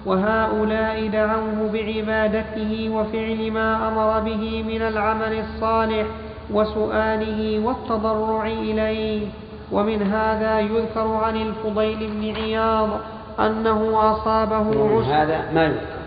وهؤلاء دعوه بعبادته وفعل ما أمر به من العمل الصالح وسؤاله والتضرع إليه. ومن هذا يذكر عن الفضيل بن عياض أنه أصابه عسر هذا ما يذكر؟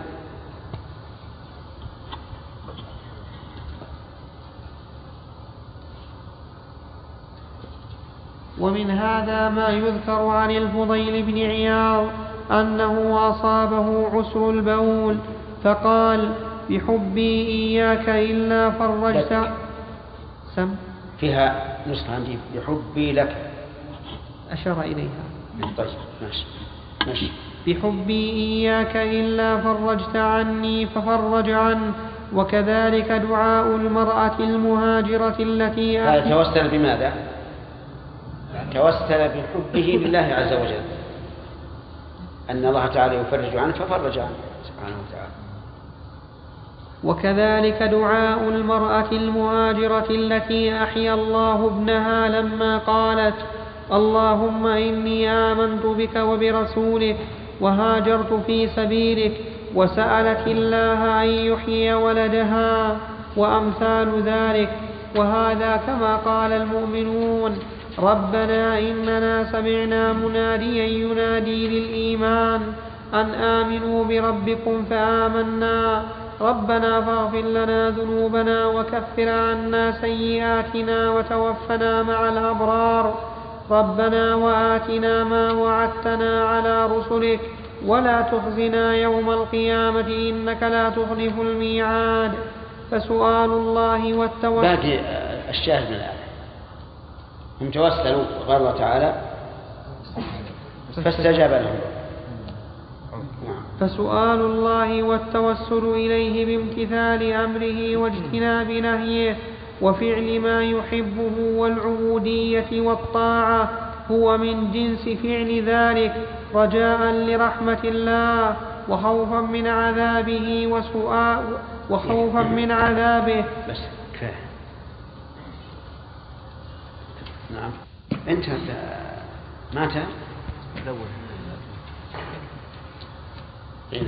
ومن هذا ما يذكر عن الفضيل بن عياض أنه أصابه عسر البول فقال بحبي إياك إلا فرجت. سم. فيها نسخة عندي. بحبي لك. أشار إليها. طيب ماشي. ماشي. بحبي إياك إلا فرجت عني ففرج عنه. وكذلك دعاء المرأة المهاجرة التي توسل بماذا؟ توسل بحبه لله عز وجل. أن الله تعالى يفرج عنه ففرج عنه سبحانه وتعالى. وكذلك دعاء المرأة المهاجرة التي أحيا الله ابنها لما قالت اللهم إني آمنت بك وبرسولك وهاجرت في سبيلك وسألت الله أن يحيي ولدها وأمثال ذلك وهذا كما قال المؤمنون ربنا إننا سمعنا مناديا ينادي للإيمان أن آمنوا بربكم فآمنا. ربنا فاغفر لنا ذنوبنا وكفر عنا سيئاتنا وتوفنا مع الأبرار. ربنا وآتنا ما وعدتنا على رسلك. ولا تخزنا يوم القيامة إنك لا تخلف الميعاد. فسؤال الله والتوكل. باقي الشاهد الآية هم توسلوا قال الله تعالى فاستجاب لهم. فسؤال الله والتوسل إليه بامتثال أمره واجتناب نهيه وفعل ما يحبه والعبودية والطاعة هو من جنس فعل ذلك رجاء لرحمة الله وخوفا من عذابه وسؤال وخوفا من عذابه. بس كفاية نعم. انتهت مات؟ الأول إيه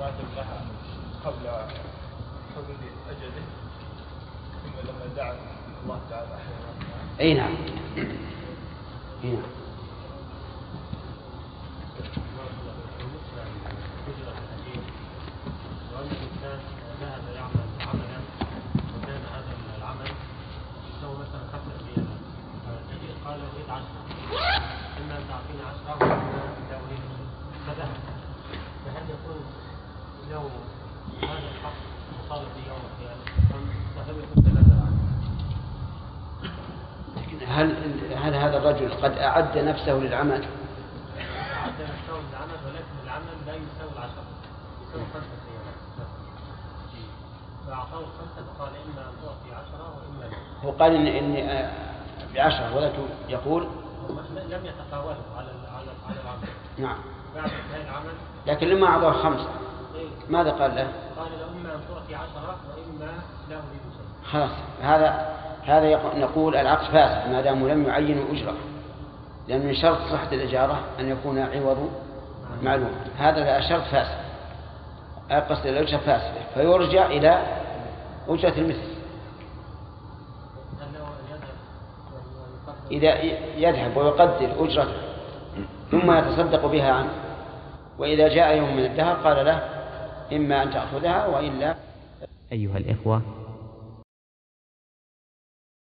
راتب لها قبل حدود أجله ثم لما دعت الله تعالى أحيانا اي نعم. اي نعم وأن الإنسان ذهب يعمل عملا وكان هذا العمل يساوي مثلا خمسة ريال فالنبي قال أريد عشرة إما أن تعطيني عشرة وإما لا أريد فذهب فهل يكون هذا الحق يوم القيامة. لكن هل هل هذا الرجل قد أعد نفسه للعمل؟ أعد نفسه للعمل ولكن العمل لا يساوي العشرة يساوي خمسة ريالات فأعطاه الخمسة فقال إما أن تعطي عشرة وإما لا. هو قال إن إني آه، بعشرة ولكن يقول لم يتقاولوا على على العمل نعم. بعد انتهاء العمل لكن لما أعطاه خمسة ماذا قال له؟ قال له إما أن تعطي عشرة وإما لا أريد شيء خلاص. هذا هذا نقول العقد فاسد ما داموا لم يعينوا أجرة. لأن من شرط صحة الإجارة أن يكون عوض معلوم. هذا لا شرط فاسد. قصد الأجرة فاسدة. فيرجع إلى أجرة المثل. إذا يذهب ويقدر أجرته. ثم يتصدق بها عنه. وإذا جاء يوم من الدهر قال له إما أن تأخذها وإلا أيها الإخوة